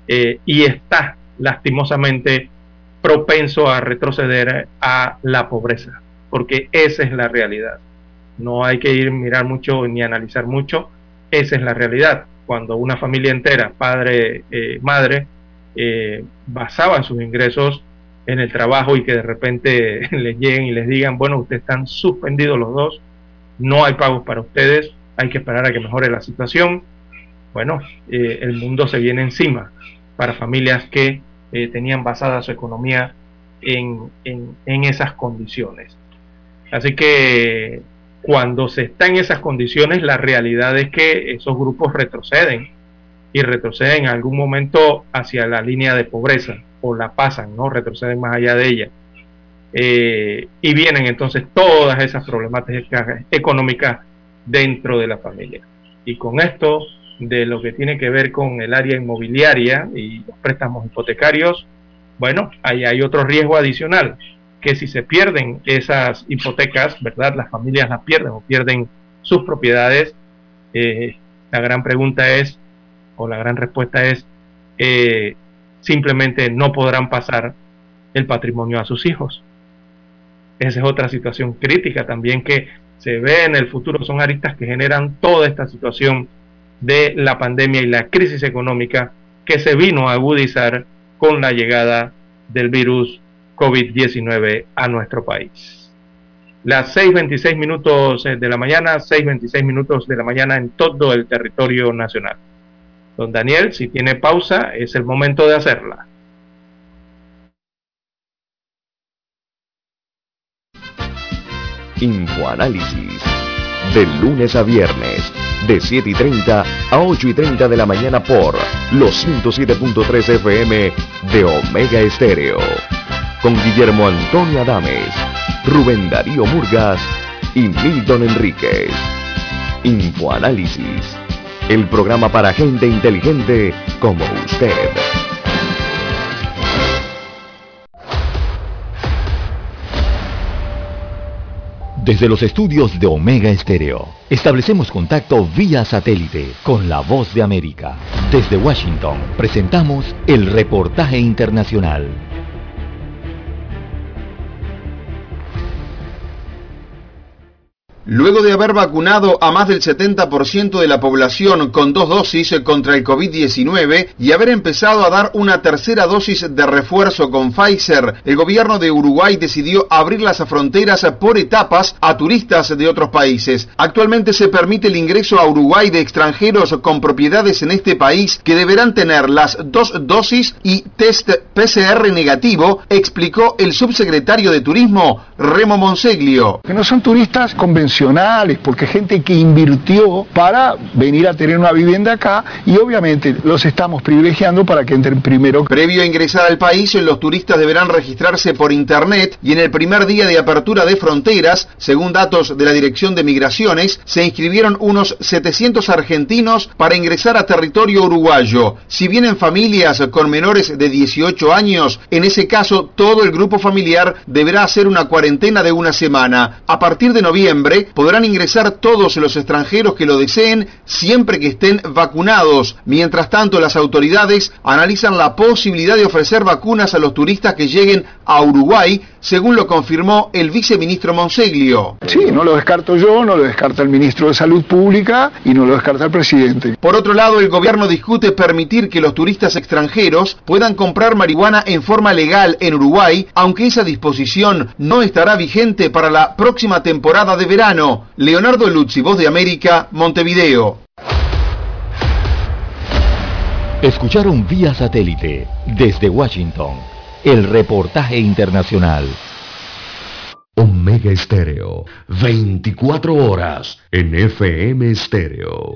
eh, y está lastimosamente propenso a retroceder a la pobreza, porque esa es la realidad. No hay que ir mirar mucho ni analizar mucho, esa es la realidad. Cuando una familia entera, padre, eh, madre, eh, basaban sus ingresos en el trabajo y que de repente les lleguen y les digan, bueno, ustedes están suspendidos los dos, no hay pagos para ustedes, hay que esperar a que mejore la situación. Bueno, eh, el mundo se viene encima para familias que eh, tenían basada su economía en, en esas condiciones. Así que cuando se está en esas condiciones, la realidad es que esos grupos retroceden y retroceden en algún momento hacia la línea de pobreza o la pasan, ¿no? Retroceden más allá de ella. Eh, y vienen entonces todas esas problemáticas económicas dentro de la familia. Y con esto, de lo que tiene que ver con el área inmobiliaria y los préstamos hipotecarios, bueno, ahí hay otro riesgo adicional, que si se pierden esas hipotecas, ¿verdad? Las familias las pierden o pierden sus propiedades. Eh, la gran pregunta es, o la gran respuesta es, eh, simplemente no podrán pasar el patrimonio a sus hijos. Esa es otra situación crítica también que se ve en el futuro. Son aristas que generan toda esta situación de la pandemia y la crisis económica que se vino a agudizar con la llegada del virus COVID-19 a nuestro país. Las 6.26 minutos de la mañana, 6.26 minutos de la mañana en todo el territorio nacional. Don Daniel, si tiene pausa, es el momento de hacerla. Infoanálisis. De lunes a viernes, de 7 y 30 a 8 y 30 de la mañana por los 107.3 FM de Omega Estéreo. Con Guillermo Antonio Adames, Rubén Darío Murgas y Milton Enríquez. Infoanálisis el programa para gente inteligente como usted. Desde los estudios de Omega Estéreo, establecemos contacto vía satélite con la voz de América. Desde Washington, presentamos el reportaje internacional. Luego de haber vacunado a más del 70% de la población con dos dosis contra el COVID-19 y haber empezado a dar una tercera dosis de refuerzo con Pfizer, el gobierno de Uruguay decidió abrir las fronteras por etapas a turistas de otros países. Actualmente se permite el ingreso a Uruguay de extranjeros con propiedades en este país que deberán tener las dos dosis y test PCR negativo, explicó el subsecretario de Turismo, Remo Monseglio. Que no son turistas convencionales profesionales, porque gente que invirtió para venir a tener una vivienda acá y obviamente los estamos privilegiando para que entren primero. Previo a ingresar al país, los turistas deberán registrarse por internet y en el primer día de apertura de fronteras, según datos de la Dirección de Migraciones, se inscribieron unos 700 argentinos para ingresar a territorio uruguayo. Si vienen familias con menores de 18 años, en ese caso todo el grupo familiar deberá hacer una cuarentena de una semana. A partir de noviembre podrán ingresar todos los extranjeros que lo deseen siempre que estén vacunados. Mientras tanto, las autoridades analizan la posibilidad de ofrecer vacunas a los turistas que lleguen a Uruguay, según lo confirmó el viceministro Monseglio. Sí, no lo descarto yo, no lo descarta el ministro de Salud Pública y no lo descarta el presidente. Por otro lado, el gobierno discute permitir que los turistas extranjeros puedan comprar marihuana en forma legal en Uruguay, aunque esa disposición no estará vigente para la próxima temporada de verano. Leonardo Luzzi, Voz de América, Montevideo. Escucharon vía satélite desde Washington el reportaje internacional. Omega Estéreo, 24 horas en FM Estéreo.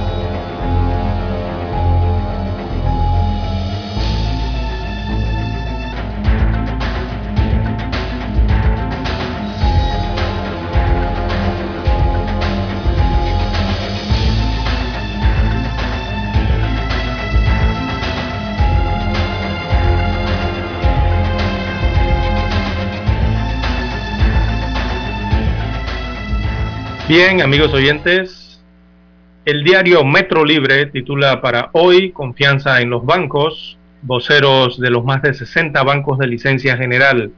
Bien, amigos oyentes, el diario Metro Libre titula para hoy Confianza en los bancos. Voceros de los más de 60 bancos de licencia general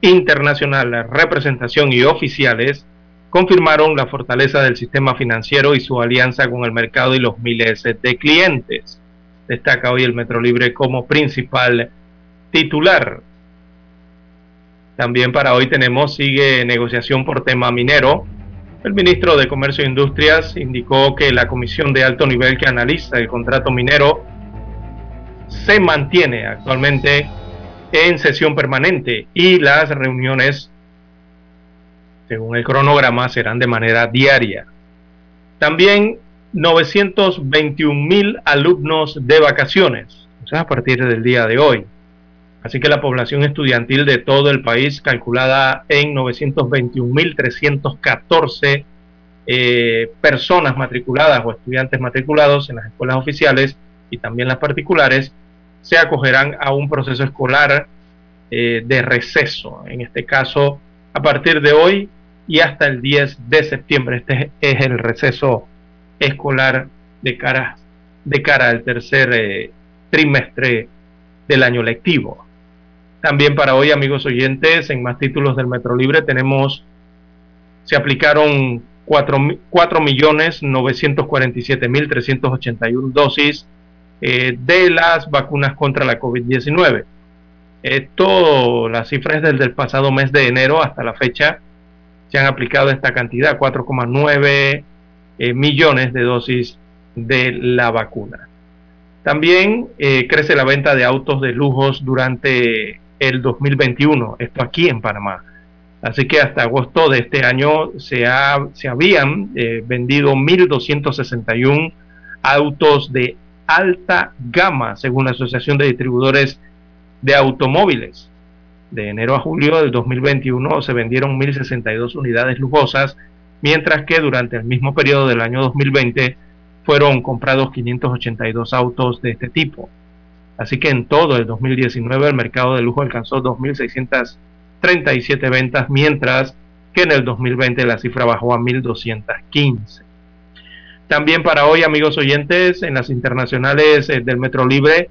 internacional, representación y oficiales confirmaron la fortaleza del sistema financiero y su alianza con el mercado y los miles de clientes. Destaca hoy el Metro Libre como principal titular. También para hoy tenemos, sigue negociación por tema minero el ministro de Comercio e Industrias indicó que la comisión de alto nivel que analiza el contrato minero se mantiene actualmente en sesión permanente y las reuniones, según el cronograma, serán de manera diaria. También 921 mil alumnos de vacaciones, o sea, a partir del día de hoy. Así que la población estudiantil de todo el país, calculada en 921.314 eh, personas matriculadas o estudiantes matriculados en las escuelas oficiales y también las particulares, se acogerán a un proceso escolar eh, de receso. En este caso, a partir de hoy y hasta el 10 de septiembre. Este es el receso escolar de cara, de cara al tercer eh, trimestre del año lectivo. También para hoy, amigos oyentes, en más títulos del Metro Libre tenemos, se aplicaron 4.947.381 dosis eh, de las vacunas contra la COVID-19. Esto, las cifras desde el pasado mes de enero hasta la fecha, se han aplicado esta cantidad, 4,9 eh, millones de dosis de la vacuna. También eh, crece la venta de autos de lujos durante el 2021, esto aquí en Panamá. Así que hasta agosto de este año se, ha, se habían eh, vendido 1.261 autos de alta gama, según la Asociación de Distribuidores de Automóviles. De enero a julio del 2021 se vendieron 1.062 unidades lujosas, mientras que durante el mismo periodo del año 2020 fueron comprados 582 autos de este tipo. Así que en todo el 2019 el mercado de lujo alcanzó 2.637 ventas, mientras que en el 2020 la cifra bajó a 1.215. También para hoy, amigos oyentes, en las internacionales eh, del Metro Libre,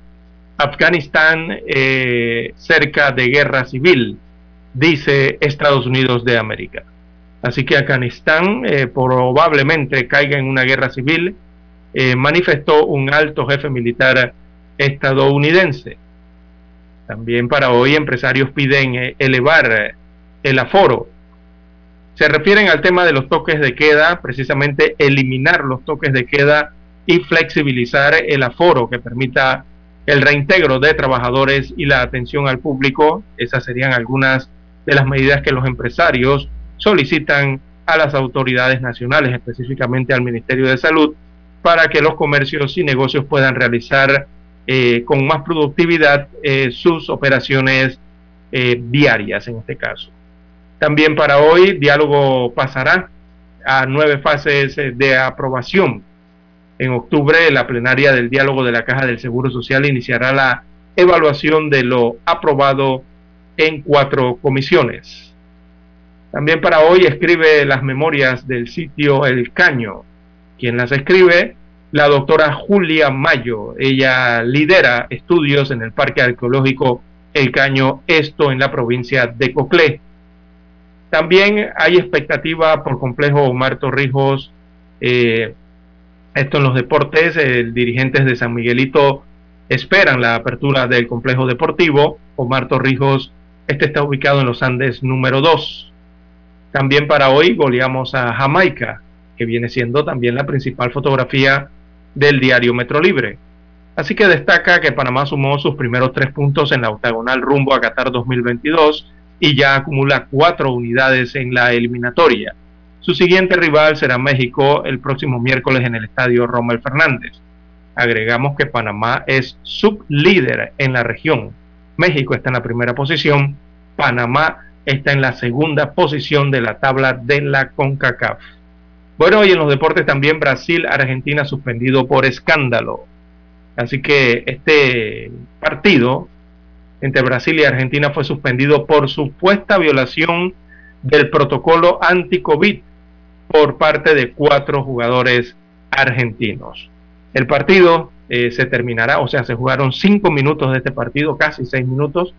Afganistán eh, cerca de guerra civil, dice Estados Unidos de América. Así que Afganistán eh, probablemente caiga en una guerra civil, manifestó un alto jefe militar estadounidense. También para hoy empresarios piden eh, elevar el aforo. Se refieren al tema de los toques de queda, precisamente eliminar los toques de queda y flexibilizar el aforo que permita el reintegro de trabajadores y la atención al público. Esas serían algunas de las medidas que los empresarios solicitan a las autoridades nacionales, específicamente al Ministerio de Salud, para que los comercios y negocios puedan realizar eh, con más productividad eh, sus operaciones eh, diarias en este caso. También para hoy, diálogo pasará a nueve fases de aprobación. En octubre, la plenaria del diálogo de la Caja del Seguro Social iniciará la evaluación de lo aprobado en cuatro comisiones. También para hoy escribe las memorias del sitio El Caño. Quien las escribe, la doctora Julia Mayo. Ella lidera estudios en el Parque Arqueológico El Caño, esto en la provincia de Coclé. También hay expectativa por complejo Omar Torrijos, eh, esto en los deportes, el dirigentes de San Miguelito esperan la apertura del complejo deportivo. Omar Torrijos, este está ubicado en los Andes número 2. También para hoy goleamos a Jamaica, que viene siendo también la principal fotografía del diario Metro Libre. Así que destaca que Panamá sumó sus primeros tres puntos en la octagonal rumbo a Qatar 2022 y ya acumula cuatro unidades en la eliminatoria. Su siguiente rival será México el próximo miércoles en el estadio Rommel Fernández. Agregamos que Panamá es sublíder en la región. México está en la primera posición, Panamá está en la segunda posición de la tabla de la CONCACAF. Bueno, y en los deportes también Brasil, Argentina suspendido por escándalo. Así que este partido entre Brasil y Argentina fue suspendido por supuesta violación del protocolo anti-COVID por parte de cuatro jugadores argentinos. El partido eh, se terminará, o sea, se jugaron cinco minutos de este partido, casi seis minutos,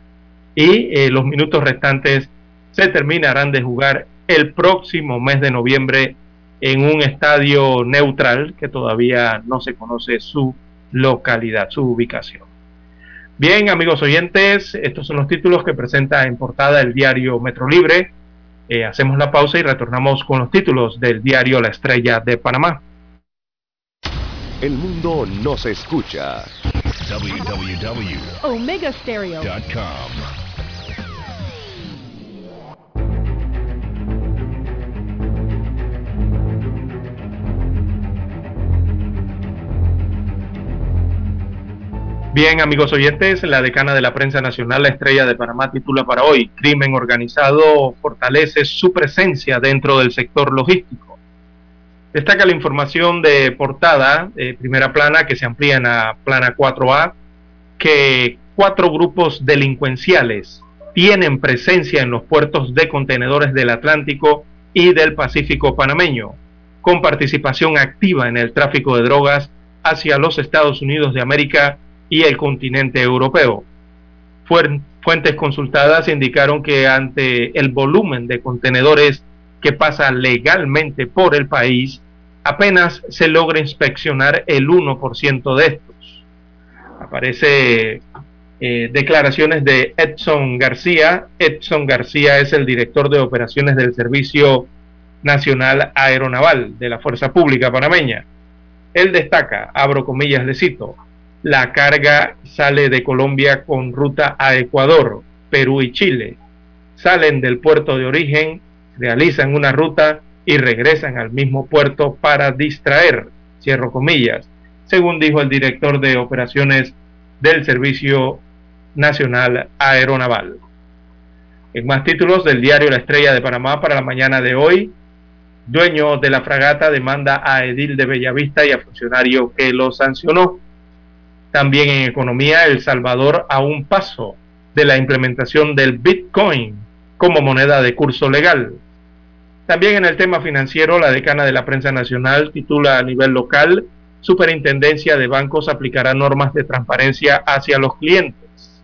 y eh, los minutos restantes se terminarán de jugar el próximo mes de noviembre en un estadio neutral que todavía no se conoce su localidad, su ubicación. Bien, amigos oyentes, estos son los títulos que presenta en portada el diario Metro Libre. Eh, hacemos la pausa y retornamos con los títulos del diario La Estrella de Panamá. El mundo nos escucha. www.omegastereo.com Bien, amigos oyentes, la decana de la prensa nacional, la estrella de Panamá, titula para hoy, Crimen organizado fortalece su presencia dentro del sector logístico. Destaca la información de portada, de primera plana, que se amplía en la plana 4A, que cuatro grupos delincuenciales tienen presencia en los puertos de contenedores del Atlántico y del Pacífico panameño, con participación activa en el tráfico de drogas hacia los Estados Unidos de América y el continente europeo. Fuentes consultadas indicaron que ante el volumen de contenedores que pasa legalmente por el país, apenas se logra inspeccionar el 1% de estos. Aparece eh, declaraciones de Edson García. Edson García es el director de operaciones del Servicio Nacional Aeronaval de la Fuerza Pública Panameña. Él destaca, abro comillas, le cito, la carga sale de Colombia con ruta a Ecuador, Perú y Chile. Salen del puerto de origen, realizan una ruta y regresan al mismo puerto para distraer, cierro comillas, según dijo el director de operaciones del Servicio Nacional Aeronaval. En más títulos del diario La Estrella de Panamá para la mañana de hoy, dueño de la fragata demanda a Edil de Bellavista y a funcionario que lo sancionó. También en economía, El Salvador a un paso de la implementación del Bitcoin como moneda de curso legal. También en el tema financiero, la decana de la prensa nacional titula a nivel local, Superintendencia de Bancos aplicará normas de transparencia hacia los clientes.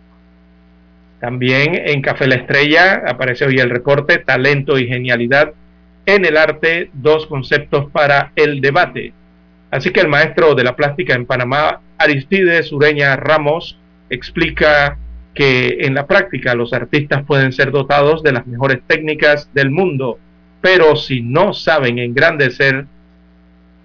También en Café La Estrella aparece hoy el reporte Talento y Genialidad en el arte, dos conceptos para el debate. Así que el maestro de la plástica en Panamá, Aristides Ureña Ramos, explica que en la práctica los artistas pueden ser dotados de las mejores técnicas del mundo, pero si no saben engrandecer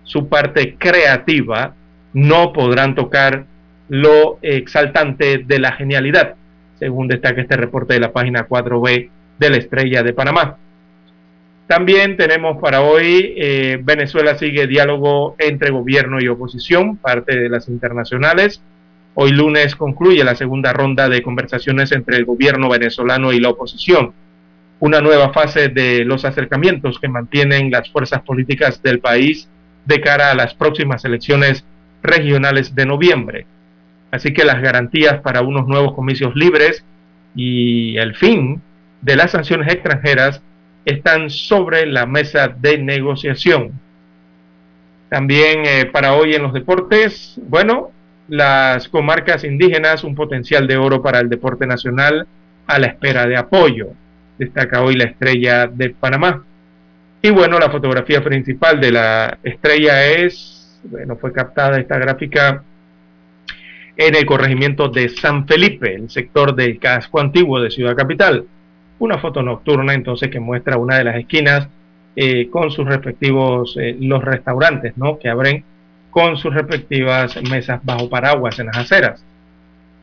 su parte creativa, no podrán tocar lo exaltante de la genialidad, según destaca este reporte de la página 4B de la Estrella de Panamá. También tenemos para hoy, eh, Venezuela sigue diálogo entre gobierno y oposición, parte de las internacionales. Hoy lunes concluye la segunda ronda de conversaciones entre el gobierno venezolano y la oposición, una nueva fase de los acercamientos que mantienen las fuerzas políticas del país de cara a las próximas elecciones regionales de noviembre. Así que las garantías para unos nuevos comicios libres y el fin de las sanciones extranjeras están sobre la mesa de negociación. También eh, para hoy en los deportes, bueno, las comarcas indígenas, un potencial de oro para el deporte nacional a la espera de apoyo. Destaca hoy la estrella de Panamá. Y bueno, la fotografía principal de la estrella es, bueno, fue captada esta gráfica en el corregimiento de San Felipe, el sector del casco antiguo de Ciudad Capital. Una foto nocturna entonces que muestra una de las esquinas eh, con sus respectivos, eh, los restaurantes, ¿no? Que abren con sus respectivas mesas bajo paraguas en las aceras.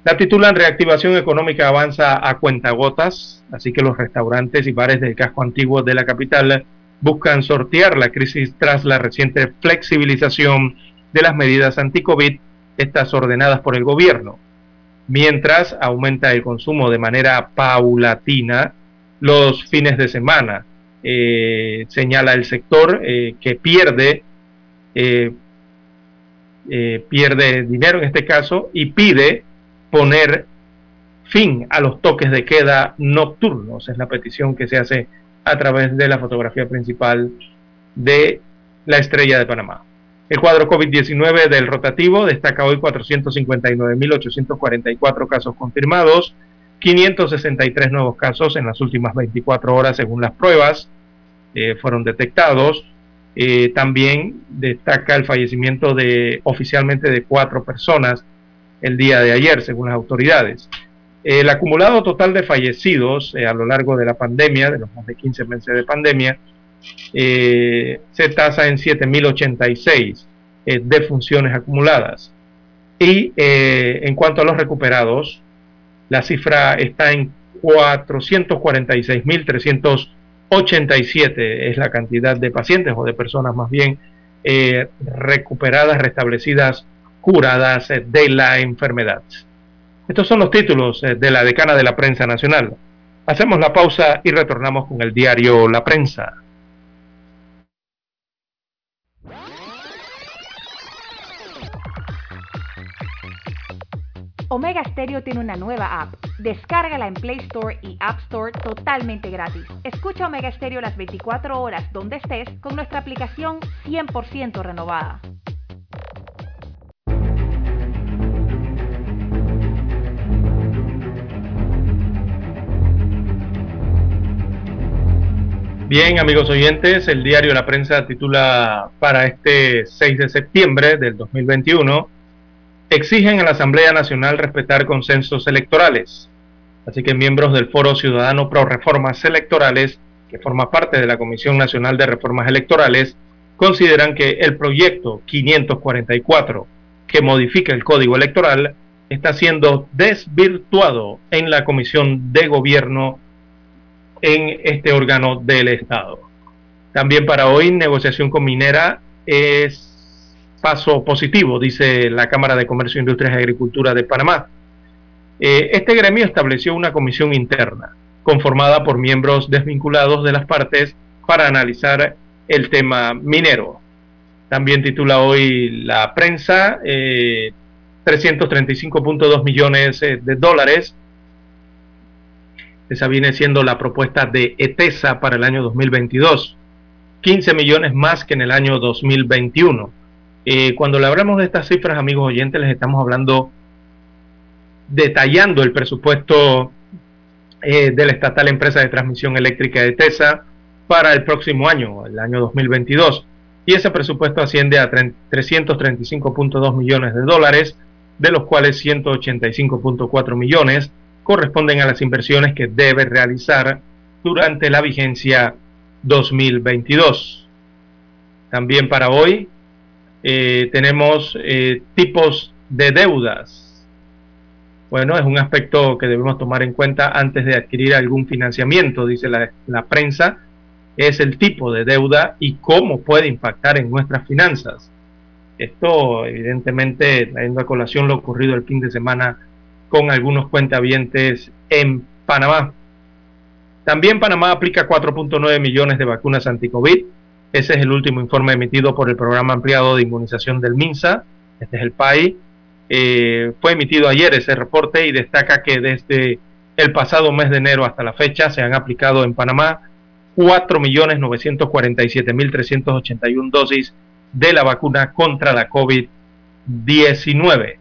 La titulan Reactivación Económica avanza a cuentagotas, así que los restaurantes y bares del casco antiguo de la capital buscan sortear la crisis tras la reciente flexibilización de las medidas anti-COVID estas ordenadas por el gobierno. Mientras aumenta el consumo de manera paulatina los fines de semana, eh, señala el sector eh, que pierde, eh, pierde dinero en este caso y pide poner fin a los toques de queda nocturnos. Es la petición que se hace a través de la fotografía principal de la estrella de Panamá. El cuadro COVID-19 del rotativo destaca hoy 459.844 casos confirmados, 563 nuevos casos en las últimas 24 horas según las pruebas eh, fueron detectados. Eh, también destaca el fallecimiento de oficialmente de cuatro personas el día de ayer según las autoridades. El acumulado total de fallecidos eh, a lo largo de la pandemia, de los más de 15 meses de pandemia, se tasa en 7.086 eh, defunciones acumuladas. Y en cuanto a los recuperados, la cifra está en 446.387 es la cantidad de pacientes o de personas más bien recuperadas, restablecidas, curadas de la enfermedad. Estos son los títulos de la decana de la prensa nacional. Hacemos la pausa y retornamos con el diario La Prensa. Omega Stereo tiene una nueva app. Descárgala en Play Store y App Store totalmente gratis. Escucha Omega Stereo las 24 horas donde estés con nuestra aplicación 100% renovada. Bien, amigos oyentes, el diario La Prensa titula para este 6 de septiembre del 2021 exigen a la Asamblea Nacional respetar consensos electorales. Así que miembros del Foro Ciudadano Pro Reformas Electorales, que forma parte de la Comisión Nacional de Reformas Electorales, consideran que el proyecto 544, que modifica el Código Electoral, está siendo desvirtuado en la Comisión de Gobierno en este órgano del Estado. También para hoy, negociación con Minera es paso positivo, dice la Cámara de Comercio, Industrias y Agricultura de Panamá. Eh, este gremio estableció una comisión interna conformada por miembros desvinculados de las partes para analizar el tema minero. También titula hoy la prensa 335.2 eh, millones eh, de dólares. Esa viene siendo la propuesta de ETESA para el año 2022. 15 millones más que en el año 2021. Eh, cuando le hablamos de estas cifras, amigos oyentes, les estamos hablando detallando el presupuesto eh, de la estatal empresa de transmisión eléctrica de TESA, para el próximo año, el año 2022. Y ese presupuesto asciende a 335.2 millones de dólares, de los cuales 185.4 millones corresponden a las inversiones que debe realizar durante la vigencia 2022. También para hoy eh, tenemos eh, tipos de deudas. Bueno, es un aspecto que debemos tomar en cuenta antes de adquirir algún financiamiento, dice la, la prensa, es el tipo de deuda y cómo puede impactar en nuestras finanzas. Esto, evidentemente, trayendo a colación lo ocurrido el fin de semana con algunos cuentavientes en Panamá. También Panamá aplica 4.9 millones de vacunas anti-COVID. Ese es el último informe emitido por el Programa Ampliado de Inmunización del MINSA. Este es el PAI. Eh, fue emitido ayer ese reporte y destaca que desde el pasado mes de enero hasta la fecha se han aplicado en Panamá 4.947.381 dosis de la vacuna contra la COVID-19.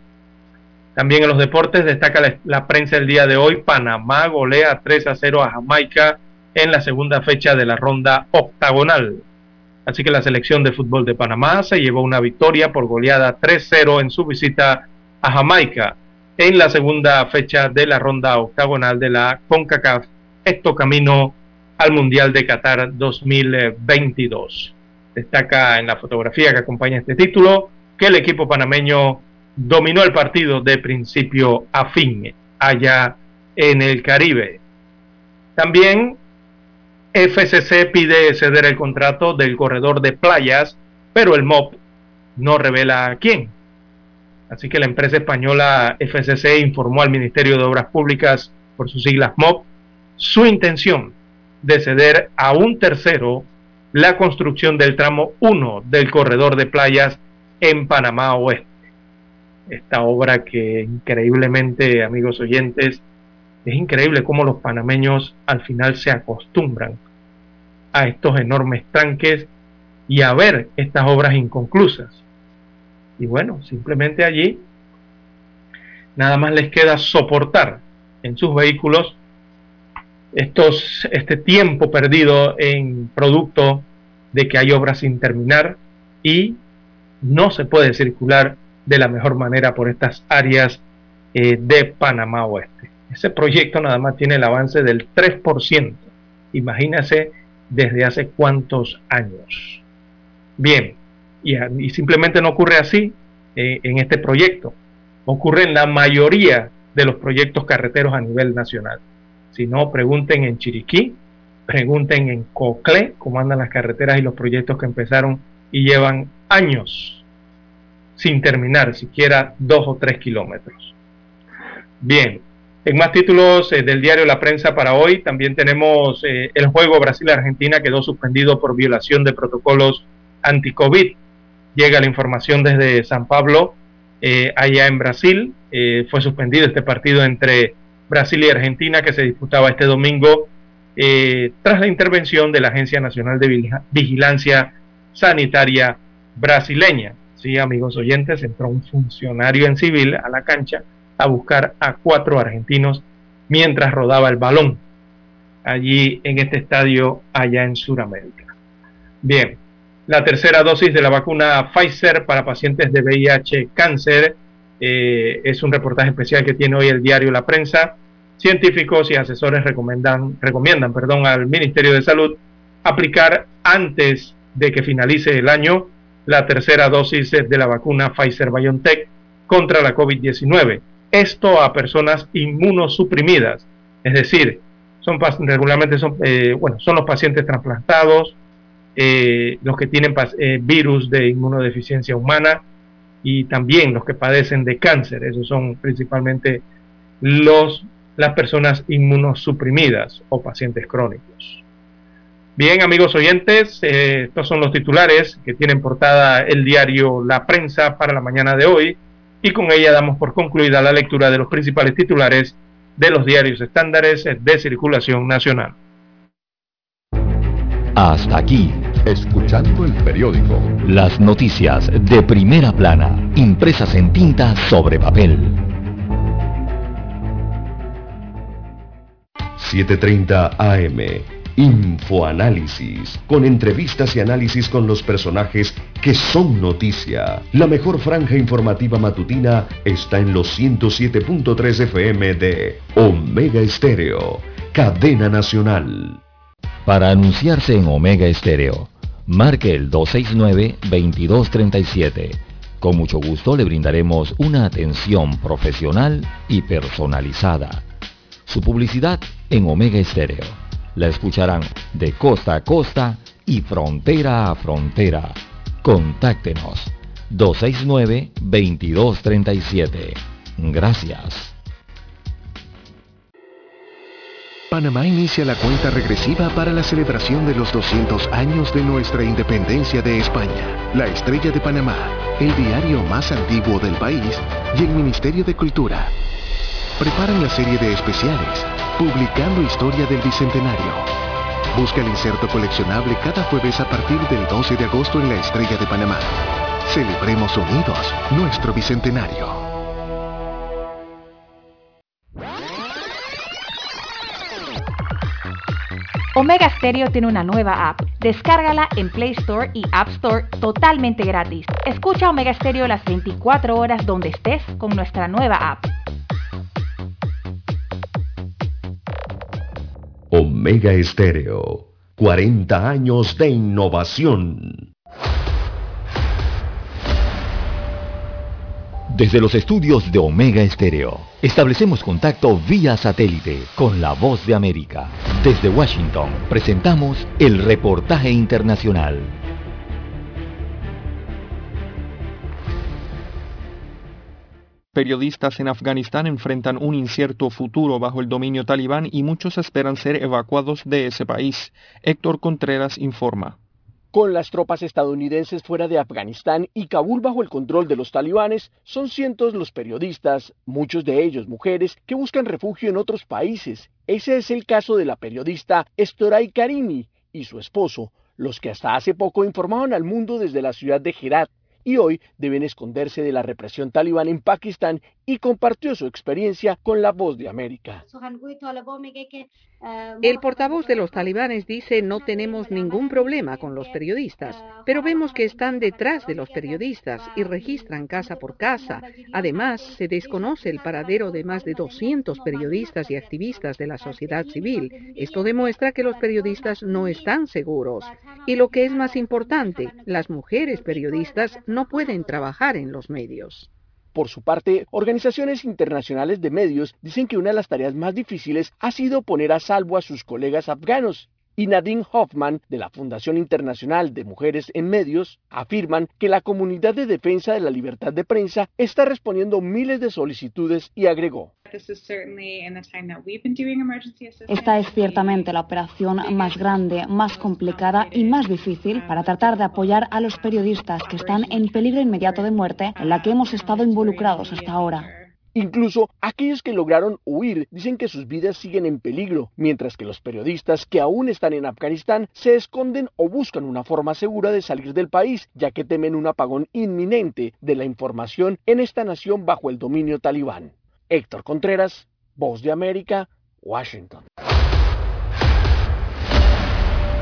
También en los deportes destaca la, prensa el día de hoy. Panamá golea 3 a 0 a Jamaica en la segunda fecha de la ronda octagonal. Así que la selección de fútbol de Panamá se llevó una victoria por goleada 3-0 en su visita a Jamaica en la segunda fecha de la ronda octagonal de la CONCACAF. Esto camino al Mundial de Qatar 2022. Destaca en la fotografía que acompaña este título que el equipo panameño dominó el partido de principio a fin allá en el Caribe. También FCC pide ceder el contrato del corredor de playas, pero el MOP no revela a quién. Así que la empresa española FCC informó al Ministerio de Obras Públicas, por sus siglas MOP, su intención de ceder a un tercero la construcción del tramo 1 del corredor de playas en Panamá Oeste esta obra que increíblemente, amigos oyentes, es increíble cómo los panameños al final se acostumbran a estos enormes tranques y a ver estas obras inconclusas. Y bueno, simplemente allí nada más les queda soportar en sus vehículos estos, este tiempo perdido en producto de que hay obras sin terminar y no se puede circular de la mejor manera por estas áreas eh, de Panamá Oeste. Ese proyecto nada más tiene el avance del 3%. Imagínense desde hace cuántos años. Bien, y, simplemente no ocurre así eh, en este proyecto. Ocurre en la mayoría de los proyectos carreteros a nivel nacional. Si no, pregunten en Chiriquí, pregunten en Coclé cómo andan las carreteras y los proyectos que empezaron y llevan años sin terminar siquiera dos o tres kilómetros. Bien, en más títulos eh, del diario La Prensa para hoy, también tenemos eh, el juego Brasil-Argentina quedó suspendido por violación de protocolos anti-COVID. Llega la información desde San Pablo, eh, allá en Brasil. fue suspendido este partido entre Brasil y Argentina que se disputaba este domingo tras la intervención de la Agencia Nacional de Vigilancia Sanitaria brasileña. Sí, amigos oyentes, entró un funcionario en civil a la cancha a buscar a cuatro argentinos mientras rodaba el balón allí en este estadio allá en Sudamérica. Bien, la tercera dosis de la vacuna Pfizer para pacientes de VIH cáncer eh, es un reportaje especial que tiene hoy el diario La Prensa. Científicos y asesores recomiendan, recomiendan perdón, al Ministerio de Salud aplicar antes de que finalice el año la tercera dosis de la vacuna Pfizer BioNTech contra la COVID-19. Esto a personas inmunosuprimidas, es decir, son regularmente son, eh, bueno, son los pacientes trasplantados, eh, los que tienen eh, virus de inmunodeficiencia humana y también los que padecen de cáncer. Esos son principalmente los, las personas inmunosuprimidas o pacientes crónicos. Bien, amigos oyentes, eh, estos son los titulares que tienen portada el diario La Prensa para la mañana de hoy y con ella damos por concluida la lectura de los principales titulares de los diarios estándares de circulación nacional. Hasta aquí, escuchando el periódico. Las noticias de primera plana, impresas en tinta sobre papel. 7.30 AM Infoanálisis, con entrevistas y análisis con los personajes que son noticia. La mejor franja informativa matutina está en los 107.3 FM de Omega Estéreo, cadena nacional. Para anunciarse en Omega Estéreo, marque el 269-2237. Con mucho gusto le brindaremos una atención profesional y personalizada. Su publicidad en Omega Estéreo la escucharán de costa a costa y frontera a frontera. Contáctenos 269-2237. Gracias. Panamá inicia la cuenta regresiva para la celebración de los 200 años de nuestra independencia de España. La Estrella de Panamá, el diario más antiguo del país y el Ministerio de Cultura preparan la serie de especiales Publicando Historia del Bicentenario. Busca el inserto coleccionable cada jueves a partir del 12 de agosto en la Estrella de Panamá. Celebremos unidos nuestro Bicentenario. Omega Stereo tiene una nueva app. Descárgala en Play Store y App Store totalmente gratis. Escucha Omega Stereo las 24 horas donde estés con nuestra nueva app. Omega Estéreo, 40 años de innovación. Desde los estudios de Omega Estéreo, establecemos contacto vía satélite con la voz de América. Desde Washington, presentamos el reportaje internacional. Periodistas en Afganistán enfrentan un incierto futuro bajo el dominio talibán y muchos esperan ser evacuados de ese país. Héctor Contreras informa. Con las tropas estadounidenses fuera de Afganistán y Kabul bajo el control de los talibanes, son cientos los periodistas, muchos de ellos mujeres, que buscan refugio en otros países. Ese es el caso de la periodista Estoray Karimi y su esposo, los que hasta hace poco informaban al mundo desde la ciudad de Herat, y hoy deben esconderse de la represión talibán en Pakistán y compartió su experiencia con la voz de América. El portavoz de los talibanes dice no tenemos ningún problema con los periodistas, pero vemos que están detrás de los periodistas y registran casa por casa. Además, se desconoce el paradero de más de 200 periodistas y activistas de la sociedad civil. Esto demuestra que los periodistas no están seguros. Y lo que es más importante, las mujeres periodistas no pueden trabajar en los medios. Por su parte, organizaciones internacionales de medios dicen que una de las tareas más difíciles ha sido poner a salvo a sus colegas afganos. Y Nadine Hoffman, de la Fundación Internacional de Mujeres en Medios, afirman que la comunidad de defensa de la libertad de prensa está respondiendo miles de solicitudes y agregó. Esta es ciertamente la operación más grande, más complicada y más difícil para tratar de apoyar a los periodistas que están en peligro inmediato de muerte en la que hemos estado involucrados hasta ahora. Incluso aquellos que lograron huir dicen que sus vidas siguen en peligro, mientras que los periodistas que aún están en Afganistán se esconden o buscan una forma segura de salir del país, ya que temen un apagón inminente de la información en esta nación bajo el dominio talibán. Héctor Contreras, Voz de América, Washington.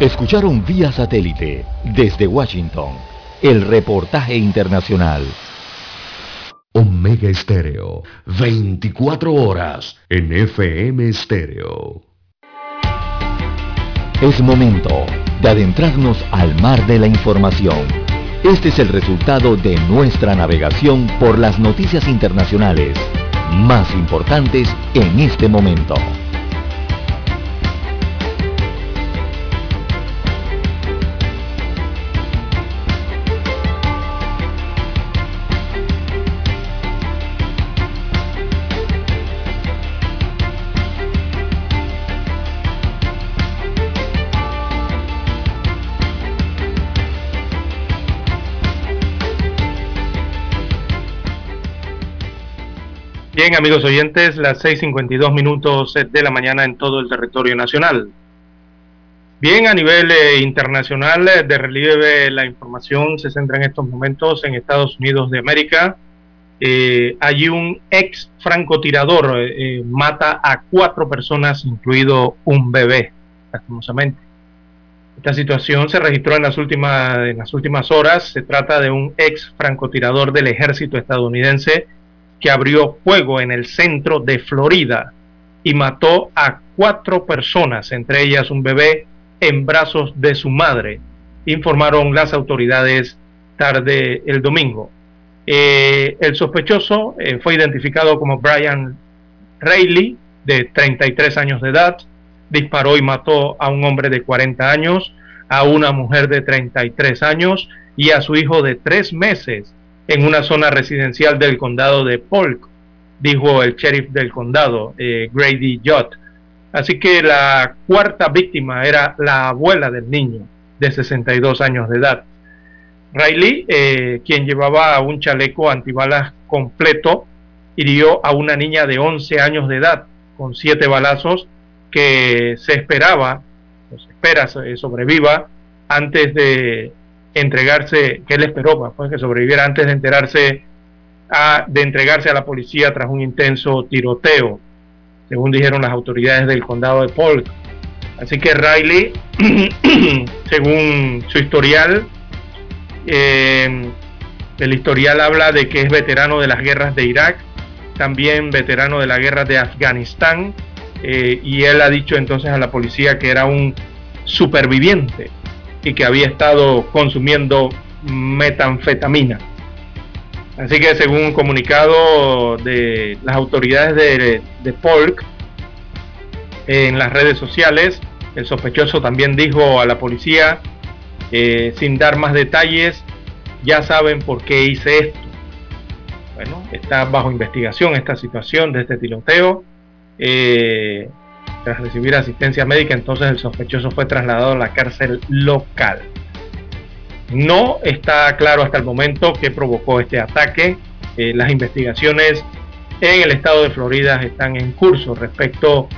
Escucharon vía satélite desde Washington el reportaje internacional. Omega Estéreo, 24 horas en FM Estéreo. Es momento de adentrarnos al mar de la información. Este es el resultado de nuestra navegación por las noticias internacionales más importantes en este momento. Bien, amigos oyentes, las 6.52 minutos de la mañana en todo el territorio nacional. Bien, a nivel eh, internacional, eh, de relieve la información se centra en estos momentos en Estados Unidos de América. Eh, hay un ex francotirador, mata a cuatro personas, incluido un bebé, lastimosamente. Esta situación se registró en las últimas, en las últimas horas. Se trata de un ex francotirador del ejército estadounidense que abrió fuego en el centro de Florida y mató a cuatro personas, entre ellas un bebé en brazos de su madre, informaron las autoridades tarde el domingo. Eh, el sospechoso eh, fue identificado como Brian Reilly, de 33 años de edad, disparó y mató a un hombre de 40 años, a una mujer de 33 años y a su hijo de 3 meses en una zona residencial del condado de Polk, dijo el sheriff del condado, eh, Grady Judd. Así que la cuarta víctima era la abuela del niño, de 62 años de edad. Riley, eh, quien llevaba un chaleco antibalas completo, hirió a una niña de 11 años de edad con siete balazos que se esperaba, se espera sobreviva antes de entregarse, que él esperó pues, que sobreviviera antes de enterarse a, de entregarse a la policía tras un intenso tiroteo, según dijeron las autoridades del condado de Polk. Así que Riley, según su historial, eh, el historial habla de que es veterano de las guerras de Irak, también veterano de la guerra de Afganistán, eh, y él ha dicho entonces a la policía que era un superviviente y que había estado consumiendo metanfetamina. Así que según un comunicado de las autoridades de, de Polk en las redes sociales, el sospechoso también dijo a la policía, eh, sin dar más detalles, ya saben por qué hice esto. Bueno, está bajo investigación esta situación de este tiroteo. Eh, tras recibir asistencia médica, entonces el sospechoso fue trasladado a la cárcel local. No está claro hasta el momento qué provocó este ataque. Eh, las investigaciones en el estado de Florida están en curso respecto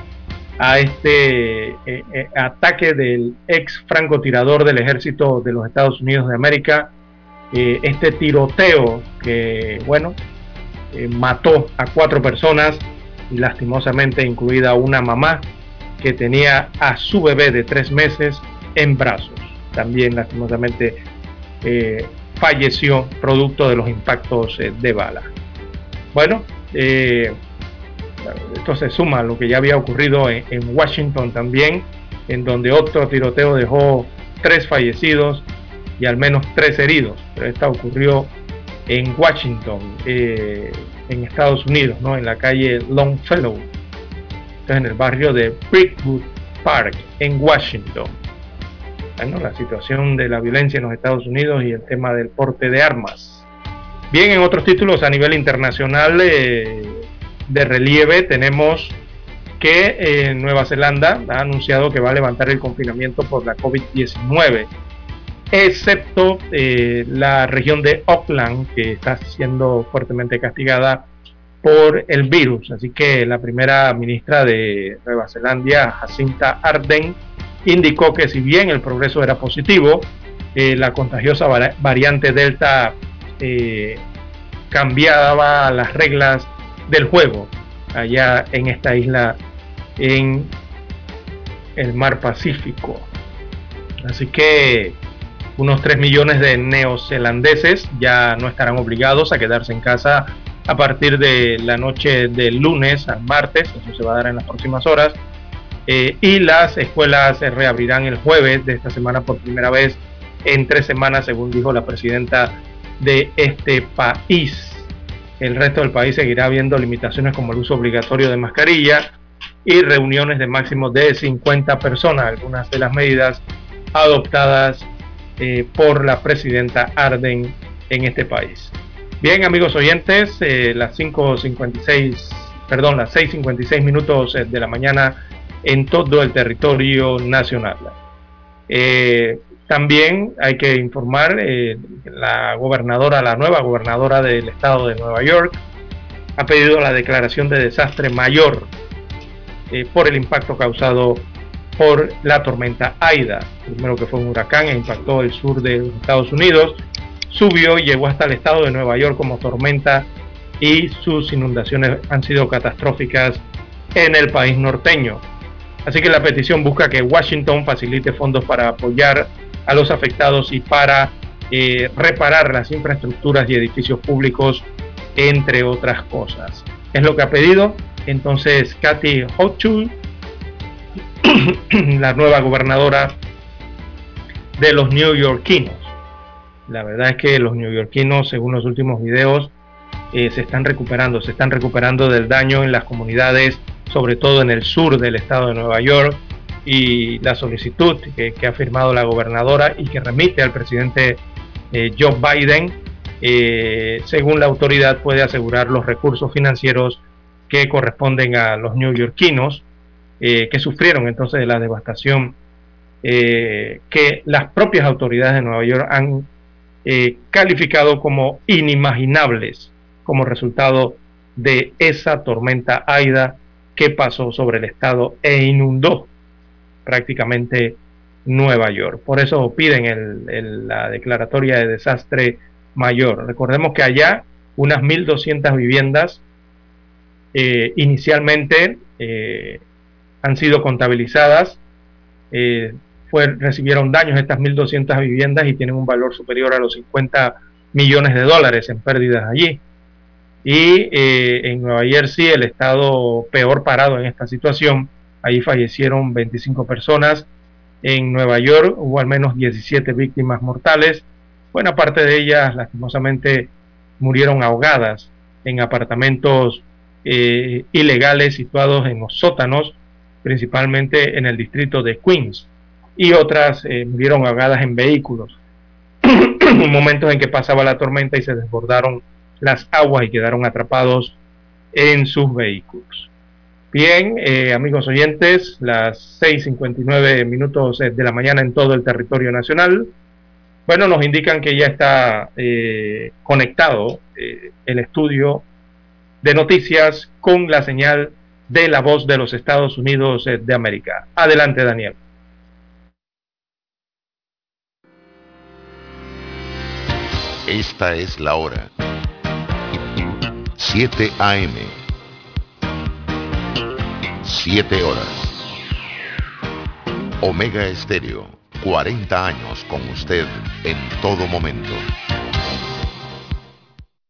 a este eh, eh, ataque del ex francotirador del ejército de los Estados Unidos de América, este tiroteo que, bueno, mató a cuatro personas y lastimosamente incluida una mamá que tenía a su bebé de tres meses en brazos. También lastimosamente eh, falleció producto de los impactos eh, de bala. Bueno, eh, esto se suma a lo que ya había ocurrido en, Washington también, en donde otro tiroteo dejó tres fallecidos y al menos tres heridos. Pero esta ocurrió en Washington, en Estados Unidos, ¿no? en la calle Longfellow, en el barrio de Brickwood Park, en Washington. Bueno, la situación de la violencia en los Estados Unidos y el tema del porte de armas. Bien, en otros títulos a nivel internacional eh, de relieve tenemos que eh, Nueva Zelanda ha anunciado que va a levantar el confinamiento por la COVID-19, excepto eh, la región de Auckland, que está siendo fuertemente castigada por el virus. Así que la primera ministra de Nueva Zelanda, Jacinta Arden, indicó que si bien el progreso era positivo, eh, la contagiosa variante Delta eh, cambiaba las reglas del juego allá en esta isla en el mar Pacífico. Así que unos 3 millones de neozelandeses ya no estarán obligados a quedarse en casa a partir de la noche del lunes al martes, eso se va a dar en las próximas horas, eh, y las escuelas se reabrirán el jueves de esta semana por primera vez en tres semanas, según dijo la presidenta de este país. El resto del país seguirá habiendo limitaciones como el uso obligatorio de mascarilla y reuniones de máximo de 50 personas, algunas de las medidas adoptadas eh, por la presidenta Arden en este país. Bien, amigos oyentes, eh, las 5.56, perdón, las 6.56 minutos de la mañana en todo el territorio nacional. Eh, también hay que informar, eh, la gobernadora, la nueva gobernadora del estado de Nueva York, ha pedido la declaración de desastre mayor eh, por el impacto causado por la tormenta Aida, primero que fue un huracán e impactó el sur de Estados Unidos, subió y llegó hasta el estado de Nueva York como tormenta y sus inundaciones han sido catastróficas en el país norteño. Así que la petición busca que Washington facilite fondos para apoyar a los afectados y para eh, reparar las infraestructuras y edificios públicos, entre otras cosas. Es lo que ha pedido entonces Kathy Hochul, la nueva gobernadora de los neoyorquinos. La verdad es que los neoyorquinos, según los últimos videos, eh, se están recuperando, se están recuperando del daño en las comunidades, sobre todo en el sur del estado de Nueva York, y la solicitud que, ha firmado la gobernadora y que remite al presidente eh, Joe Biden, eh, según la autoridad, puede asegurar los recursos financieros que corresponden a los neoyorquinos que sufrieron entonces de la devastación que las propias autoridades de Nueva York han calificado como inimaginables como resultado de esa tormenta Aida que pasó sobre el estado e inundó prácticamente Nueva York. Por eso piden la declaratoria de desastre mayor. Recordemos que allá unas 1.200 viviendas eh, inicialmente eh, han sido contabilizadas, eh, recibieron daños estas 1.200 viviendas y tienen un valor superior a los 50 millones de dólares en pérdidas allí y eh, en Nueva Jersey el estado peor parado en esta situación. Ahí fallecieron 25 personas. En Nueva York hubo al menos 17 víctimas mortales. Buena parte de ellas lastimosamente murieron ahogadas en apartamentos eh, ilegales situados en los sótanos, principalmente en el distrito de Queens. Y otras eh, murieron ahogadas en vehículos. Momentos en que pasaba la tormenta y se desbordaron las aguas y quedaron atrapados en sus vehículos. Bien, eh, amigos oyentes, las 6.59 minutos de la mañana en todo el territorio nacional. Bueno, nos indican que ya está eh, conectado eh, el estudio de noticias con la señal de la voz de los Estados Unidos de América. Adelante, Daniel. Esta es la hora. 7 AM. 7 horas. Omega Estéreo, 40 años con usted en todo momento.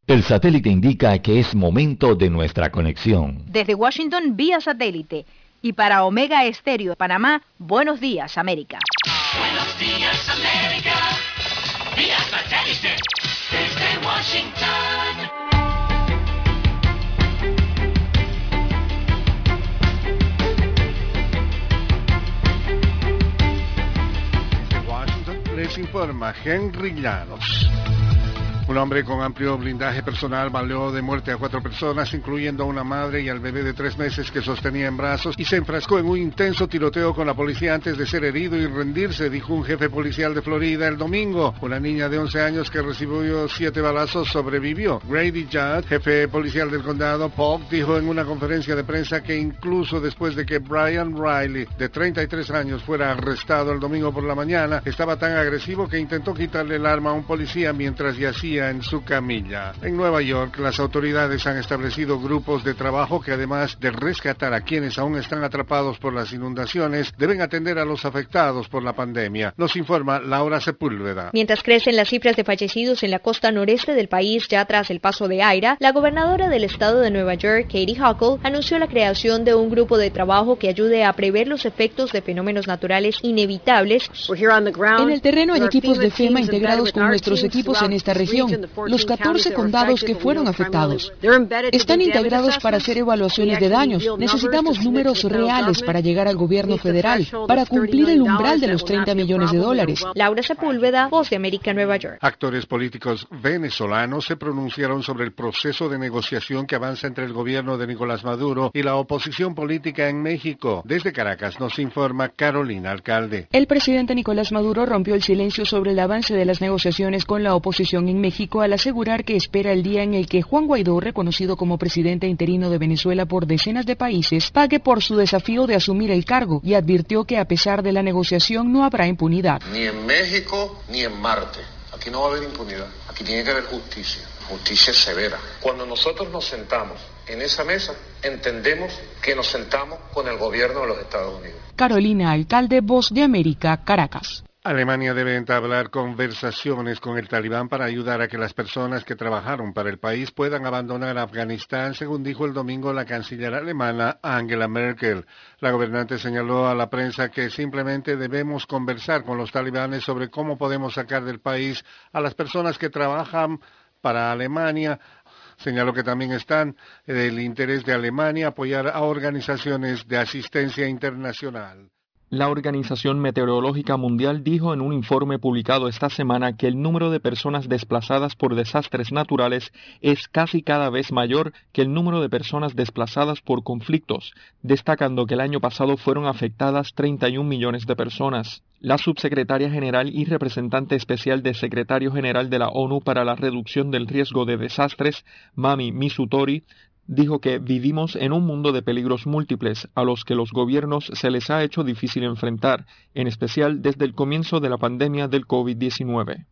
El satélite indica que es momento de nuestra conexión. Desde Washington, vía satélite. Y para Omega Estéreo de Panamá, buenos días, América. Buenos días, América. Vía satélite. Desde Washington. les informa Henry Llanos. Un hombre con amplio blindaje personal baleó de muerte a cuatro personas, incluyendo a una madre y al bebé de tres meses que sostenía en brazos, y se enfrascó en un intenso tiroteo con la policía antes de ser herido y rendirse, dijo un jefe policial de Florida el domingo. Una niña de 11 años que recibió siete balazos sobrevivió. Grady Judd, jefe policial del condado, Polk, dijo en una conferencia de prensa que incluso después de que Brian Riley, de 33 años, fuera arrestado el domingo por la mañana, estaba tan agresivo que intentó quitarle el arma a un policía mientras yacía en su camilla. En Nueva York, las autoridades han establecido grupos de trabajo que además de rescatar a quienes aún están atrapados por las inundaciones, deben atender a los afectados por la pandemia. Nos informa Laura Sepúlveda. Mientras crecen las cifras de fallecidos en la costa noreste del país ya tras el paso de Aira, la gobernadora del estado de Nueva York, Katie Huckle, anunció la creación de un grupo de trabajo que ayude a prever los efectos de fenómenos naturales inevitables. En el terreno hay equipos de FEMA integrados con nuestros equipos en esta región los 14 condados que fueron afectados. Están integrados para hacer evaluaciones de daños. Necesitamos números reales para llegar al gobierno federal, para cumplir el umbral de los 30 millones de dólares. Laura Sepúlveda, Voz de América, Nueva York. Actores políticos venezolanos se pronunciaron sobre el proceso de negociación que avanza entre el gobierno de Nicolás Maduro y la oposición política en México. Desde Caracas nos informa Carolina Alcalde. El presidente Nicolás Maduro rompió el silencio sobre el avance de las negociaciones con la oposición en México México al asegurar que espera el día en el que Juan Guaidó, reconocido como presidente interino de Venezuela por decenas de países, pague por su desafío de asumir el cargo y advirtió que a pesar de la negociación no habrá impunidad. Ni en México ni en Marte. Aquí no va a haber impunidad. Aquí tiene que haber justicia. Justicia severa. Cuando nosotros nos sentamos en esa mesa entendemos que nos sentamos con el gobierno de los Estados Unidos. Carolina Alcalde, Voz de América, Caracas. Alemania debe entablar conversaciones con el talibán para ayudar a que las personas que trabajaron para el país puedan abandonar Afganistán, según dijo el domingo la canciller alemana Angela Merkel. La gobernante señaló a la prensa que simplemente debemos conversar con los talibanes sobre cómo podemos sacar del país a las personas que trabajan para Alemania Señaló que también están el interés de Alemania apoyar a organizaciones de asistencia internacional. La Organización Meteorológica Mundial dijo en un informe publicado esta semana que el número de personas desplazadas por desastres naturales es casi cada vez mayor que el número de personas desplazadas por conflictos, destacando que el año pasado fueron afectadas 31 millones de personas. La subsecretaria general y representante especial del secretario general de la ONU para la reducción del riesgo de desastres, Mami Misutori, dijo que vivimos en un mundo de peligros múltiples a los que los gobiernos se les ha hecho difícil enfrentar, en especial desde el comienzo de la pandemia del COVID-19.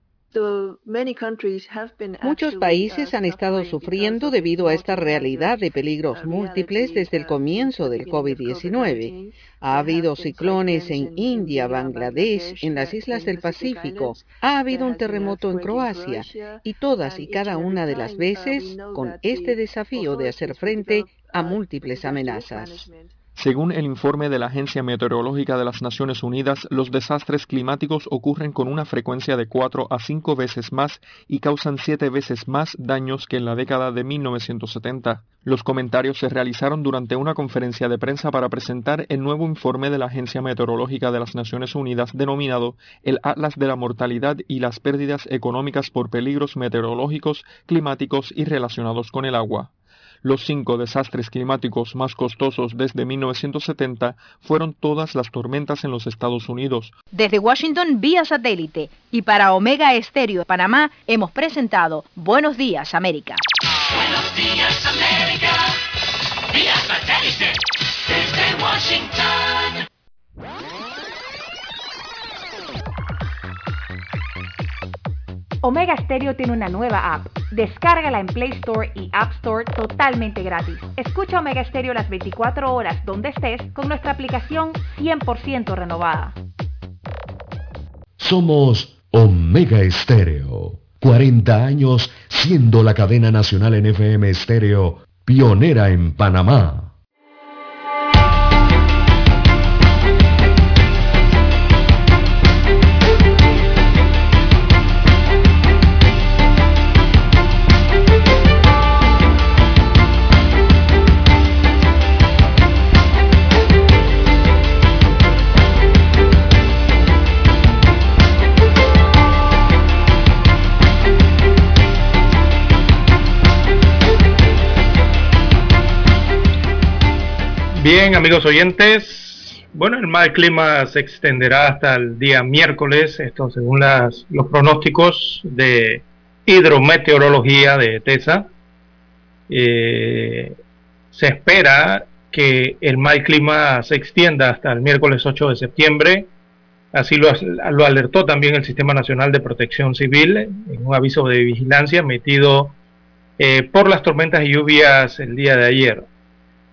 Muchos países han estado sufriendo debido a esta realidad de peligros múltiples desde el comienzo del COVID-19. Ha habido ciclones en India, Bangladesh, en las islas del Pacífico. Ha habido un terremoto en Croacia. Y todas y cada una de las veces con este desafío de hacer frente a múltiples amenazas. Según el informe de la Agencia Meteorológica de las Naciones Unidas, los desastres climáticos ocurren con una frecuencia de 4 a 5 veces más y causan 7 veces más daños que en la década de 1970. Los comentarios se realizaron durante una conferencia de prensa para presentar el nuevo informe de la Agencia Meteorológica de las Naciones Unidas denominado el Atlas de la Mortalidad y las Pérdidas Económicas por Peligros Meteorológicos, Climáticos y Relacionados con el Agua. Los cinco desastres climáticos más costosos desde 1970 fueron todas las tormentas en los Estados Unidos. Desde Washington vía satélite y para Omega Estéreo de Panamá hemos presentado Buenos Días América. Buenos días América, vía satélite desde Washington. Omega Stereo tiene una nueva app. Descárgala en Play Store y App Store totalmente gratis. Escucha Omega Stereo las 24 horas donde estés con nuestra aplicación 100% renovada. Somos Omega Estéreo. 40 años siendo la cadena nacional en FM Estéreo, pionera en Panamá. Amigos oyentes, bueno, el mal clima se extenderá hasta el día miércoles, esto según las, los pronósticos de hidrometeorología de TESA. Eh, se espera que el mal clima se extienda hasta el miércoles 8 de septiembre. Así lo, lo alertó también el Sistema Nacional de Protección Civil en un aviso de vigilancia emitido eh, por las tormentas y lluvias el día de ayer.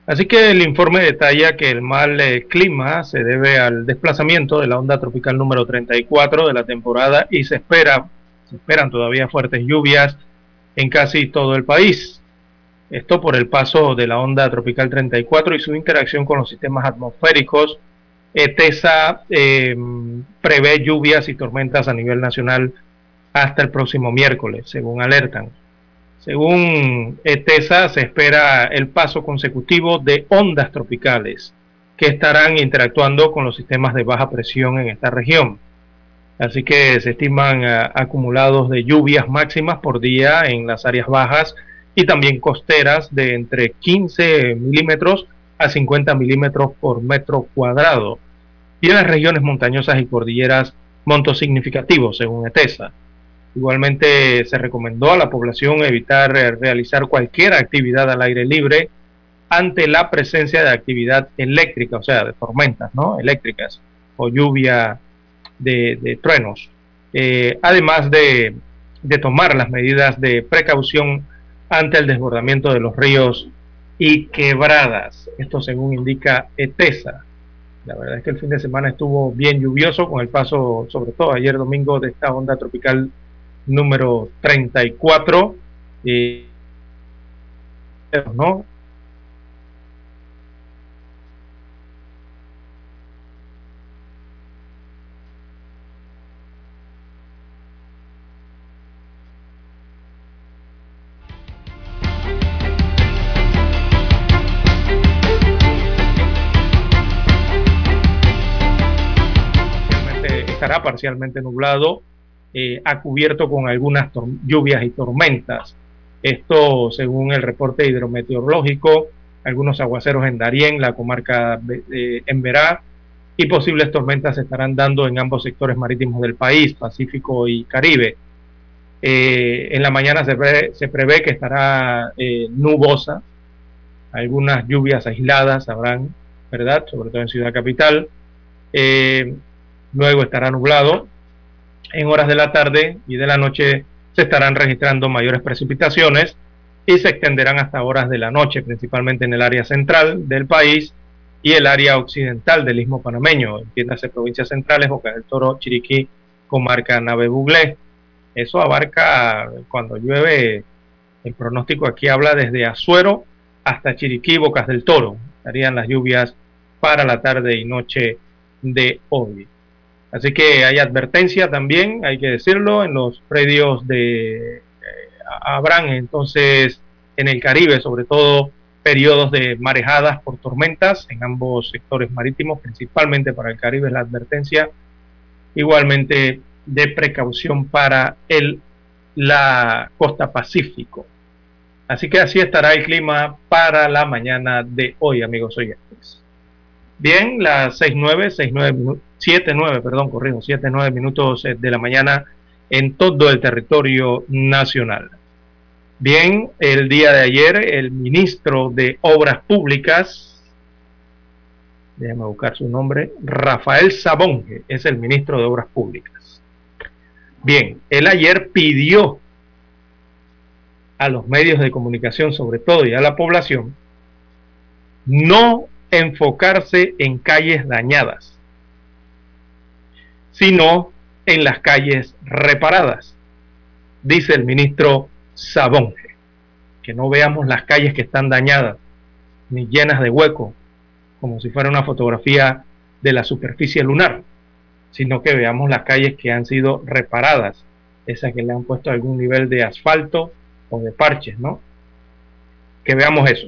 Así que el informe detalla que el mal eh, clima se debe al desplazamiento de la onda tropical número 34 de la temporada y se espera, se esperan todavía fuertes lluvias en casi todo el país. Esto por el paso de la onda tropical 34 y su interacción con los sistemas atmosféricos. ETESA eh, prevé lluvias y tormentas a nivel nacional hasta el próximo miércoles, según alertan. Según ETESA, se espera el paso consecutivo de ondas tropicales que estarán interactuando con los sistemas de baja presión en esta región. Así que se estiman uh, acumulados de lluvias máximas por día en las áreas bajas y también costeras de entre 15 milímetros a 50 milímetros por metro cuadrado. Y en las regiones montañosas y cordilleras montos significativos, según ETESA. Igualmente se recomendó a la población evitar eh, realizar cualquier actividad al aire libre ante la presencia de actividad eléctrica, o sea, de tormentas ¿no? eléctricas o lluvia de, truenos. Eh, además de, de tomar las medidas de precaución ante el desbordamiento de los ríos y quebradas. Esto según indica ETESA. La verdad es que el fin de semana estuvo bien lluvioso con el paso, sobre todo ayer domingo, de esta onda tropical número 34. Y, ¿no? estará parcialmente nublado, eh, ha cubierto con algunas lluvias y tormentas. Esto según el reporte hidrometeorológico, algunos aguaceros en Darién, la comarca de Emberá, y posibles tormentas se estarán dando en ambos sectores marítimos del país, Pacífico y Caribe. Eh, en la mañana se, se, prevé que estará eh, nubosa, algunas lluvias aisladas habrán, ¿verdad? Sobre todo en Ciudad Capital. Eh, luego estará nublado. En horas de la tarde y de la noche se estarán registrando mayores precipitaciones y se extenderán hasta horas de la noche, principalmente en el área central del país y el área occidental del istmo panameño, entiéndase provincias centrales, Boca del Toro, Chiriquí, comarca Nave Buglé. Eso abarca cuando llueve, el pronóstico aquí habla desde Azuero hasta Chiriquí, Bocas del Toro. Estarían las lluvias para la tarde y noche de hoy. Así que hay advertencia también, hay que decirlo, en los predios de eh, Abraham, entonces en el Caribe, sobre todo periodos de marejadas por tormentas en ambos sectores marítimos, principalmente para el Caribe la advertencia, igualmente de precaución para el, la costa pacífico. Así que así estará el clima para la mañana de hoy, amigos oyentes. Bien, las 6.9, 6.9 minutos 7, 9, perdón, corrijo, 7, 9 minutos eh, de la mañana en todo el territorio nacional. Bien, el día de ayer el ministro de Obras Públicas, déjame buscar su nombre, Rafael Sabonge, es el ministro de Obras Públicas. Bien, él ayer pidió a los medios de comunicación, sobre todo y a la población, no enfocarse en calles dañadas sino en las calles reparadas, dice el ministro Sabonge. Que no veamos las calles que están dañadas, ni llenas de hueco, como si fuera una fotografía de la superficie lunar, sino que veamos las calles que han sido reparadas, esas que le han puesto algún nivel de asfalto o de parches, ¿no? Que veamos eso.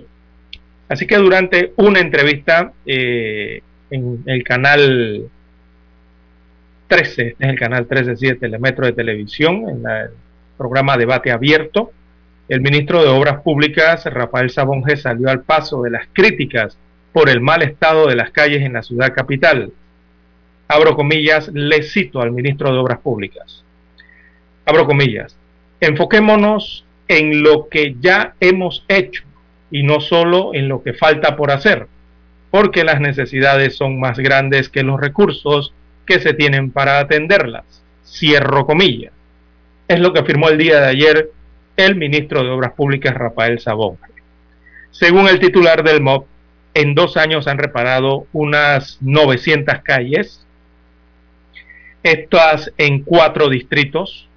Así que durante una entrevista eh, en el canal 13, este es el canal 13 de Telemetro de Televisión, en el programa Debate Abierto. El ministro de Obras Públicas, Rafael Sabonge, salió al paso de las críticas por el mal estado de las calles en la ciudad capital. Abro comillas, le cito al ministro de Obras Públicas. Abro comillas, enfoquémonos en lo que ya hemos hecho y no solo en lo que falta por hacer, porque las necesidades son más grandes que los recursos que se tienen para atenderlas. Cierro comillas. Es lo que afirmó el día de ayer el ministro de Obras Públicas Rafael Sabón. Según el titular del MOB, en dos años han reparado unas 900 calles, estas en cuatro distritos,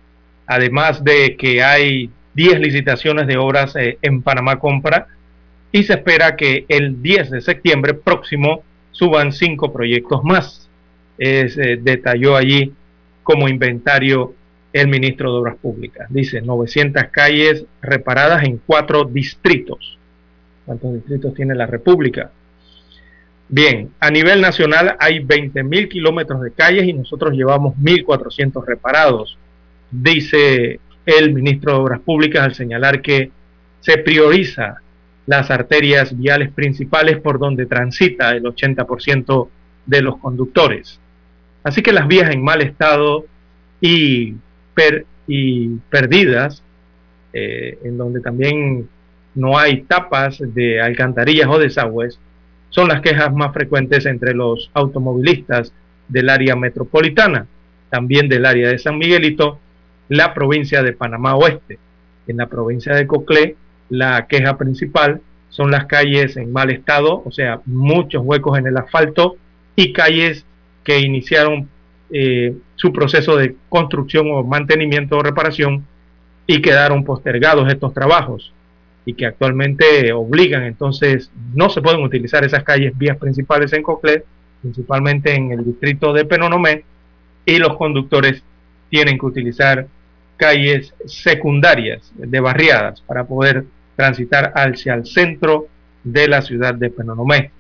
además de que hay 10 licitaciones de obras eh, en Panamá Compra y se espera que el 10 de septiembre próximo suban cinco proyectos más eh, detalló allí como inventario el ministro de Obras Públicas. Dice 900 calles reparadas en cuatro distritos. ¿Cuántos distritos tiene la República? Bien, a nivel nacional hay 20.000 kilómetros de calles y nosotros llevamos 1.400 reparados, dice el ministro de Obras Públicas al señalar que se prioriza las arterias viales principales por donde transita el 80% de los conductores. Así que las vías en mal estado y, perdidas, eh, en donde también no hay tapas de alcantarillas o desagües, son las quejas más frecuentes entre los automovilistas del área metropolitana, también del área de San Miguelito, la provincia de Panamá Oeste. En la provincia de Coclé, la queja principal son las calles en mal estado, o sea, muchos huecos en el asfalto y calles que iniciaron eh, su proceso de construcción o mantenimiento o reparación y quedaron postergados estos trabajos y que actualmente obligan, entonces no se pueden utilizar esas calles vías principales en Coclé, principalmente en el distrito de Penonomé, y los conductores tienen que utilizar calles secundarias de barriadas para poder transitar hacia el centro de la ciudad de Penonomé.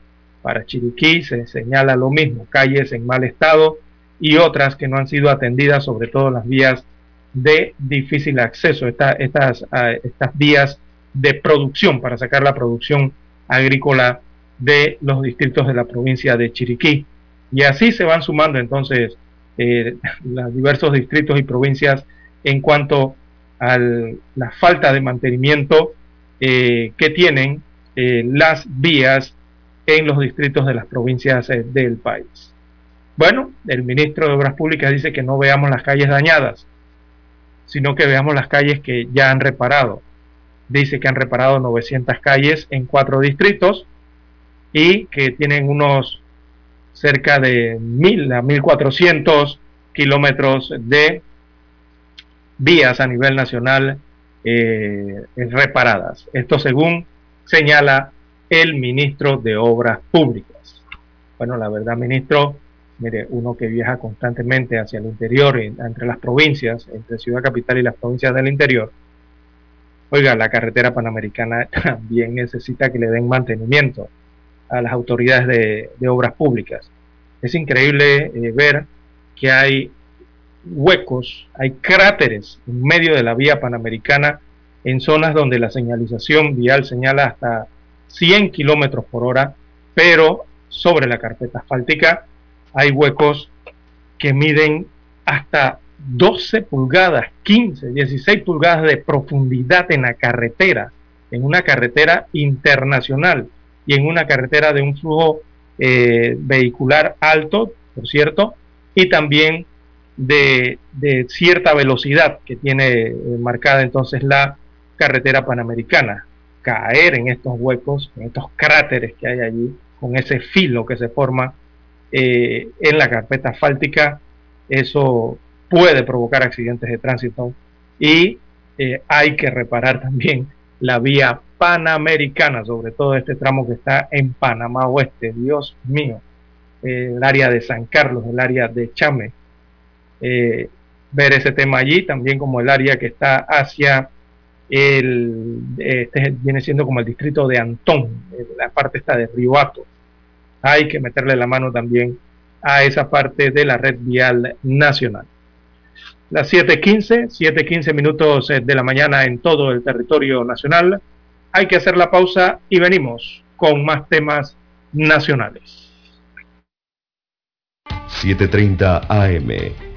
Para Chiriquí se señala lo mismo, calles en mal estado y otras que no han sido atendidas, sobre todo las vías de difícil acceso, estas, ah, estas vías de producción para sacar la producción agrícola de los distritos de la provincia de Chiriquí. Y así se van sumando entonces eh, los diversos distritos y provincias en cuanto a la falta de mantenimiento eh, que tienen eh, las vías en los distritos de las provincias eh, del país. Bueno, el ministro de Obras Públicas dice que no veamos las calles dañadas, sino que veamos las calles que ya han reparado. Dice que han reparado 900 calles en cuatro distritos y que tienen unos cerca de 1000 a 1400 kilómetros de vías a nivel nacional eh, reparadas. Esto según señala el ministro de Obras Públicas. Bueno, la verdad, ministro, mire, uno que viaja constantemente hacia el interior, entre las provincias, entre Ciudad Capital y las provincias del interior, oiga, la carretera panamericana también necesita que le den mantenimiento a las autoridades de, obras públicas. Es increíble eh, ver que hay huecos, hay cráteres en medio de la vía panamericana en zonas donde la señalización vial señala hasta 100 kilómetros por hora, pero sobre la carpeta asfáltica hay huecos que miden hasta 12 pulgadas, 15, 16 pulgadas de profundidad en la carretera, en una carretera internacional y en una carretera de un flujo eh, vehicular alto, por cierto, y también de, cierta velocidad que tiene eh, marcada entonces la carretera panamericana. Caer en estos huecos, en estos cráteres que hay allí, con ese filo que se forma eh, en la carpeta asfáltica, eso puede provocar accidentes de tránsito y eh, hay que reparar también la vía panamericana, sobre todo este tramo que está en Panamá Oeste, Dios mío, el área de San Carlos, el área de Chame, eh, ver ese tema allí, también como el área que está hacia el, este viene siendo como el distrito de Antón, eh, la parte está de Ribato. Hay que meterle la mano también a esa parte de la red vial nacional. Las 7.15, 7.15 minutos eh, de la mañana en todo el territorio nacional. Hay que hacer la pausa y venimos con más temas nacionales. 7.30 AM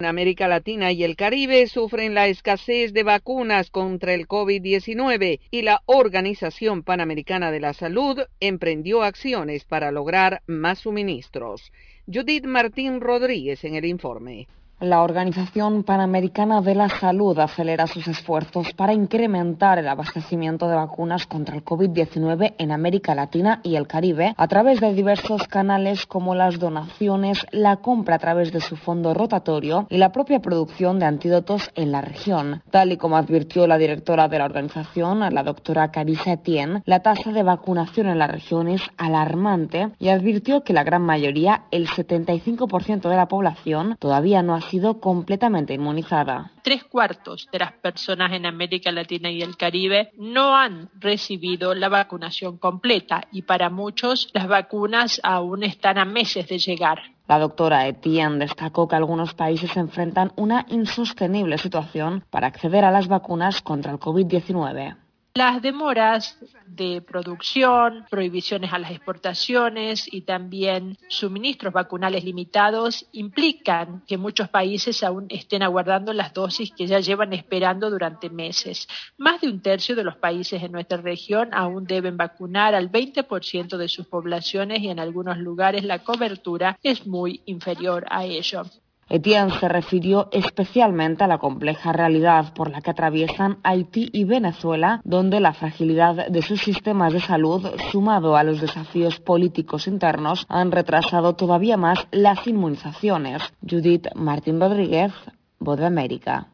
En América Latina y el Caribe sufren la escasez de vacunas contra el COVID-19 y la Organización Panamericana de la Salud emprendió acciones para lograr más suministros. Judith Martín Rodríguez en el informe. La Organización Panamericana de la Salud acelera sus esfuerzos para incrementar el abastecimiento de vacunas contra el COVID-19 en América Latina y el Caribe a través de diversos canales como las donaciones, la compra a través de su fondo rotatorio y la propia producción de antídotos en la región. Tal y como advirtió la directora de la organización, la doctora Carissa Etienne, la tasa de vacunación en la región es alarmante y advirtió que la gran mayoría, el 75% de la población, todavía no ha sido completamente inmunizada. Tres cuartos de las personas en América Latina y el Caribe no han recibido la vacunación completa y para muchos las vacunas aún están a meses de llegar. La doctora Etienne destacó que algunos países enfrentan una insostenible situación para acceder a las vacunas contra el COVID-19. Las demoras de producción, prohibiciones a las exportaciones y también suministros vacunales limitados implican que muchos países aún estén aguardando las dosis que ya llevan esperando durante meses. Más de un tercio de los países en nuestra región aún deben vacunar al 20% de sus poblaciones y en algunos lugares la cobertura es muy inferior a ello. Etienne se refirió especialmente a la compleja realidad por la que atraviesan Haití y Venezuela, donde la fragilidad de sus sistemas de salud, sumado a los desafíos políticos internos, han retrasado todavía más las inmunizaciones. Judith Martín Rodríguez, Voz de América.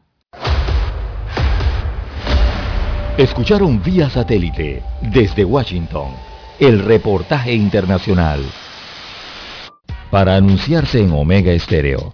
Escucharon vía satélite desde Washington el reportaje internacional. Para anunciarse en Omega Estéreo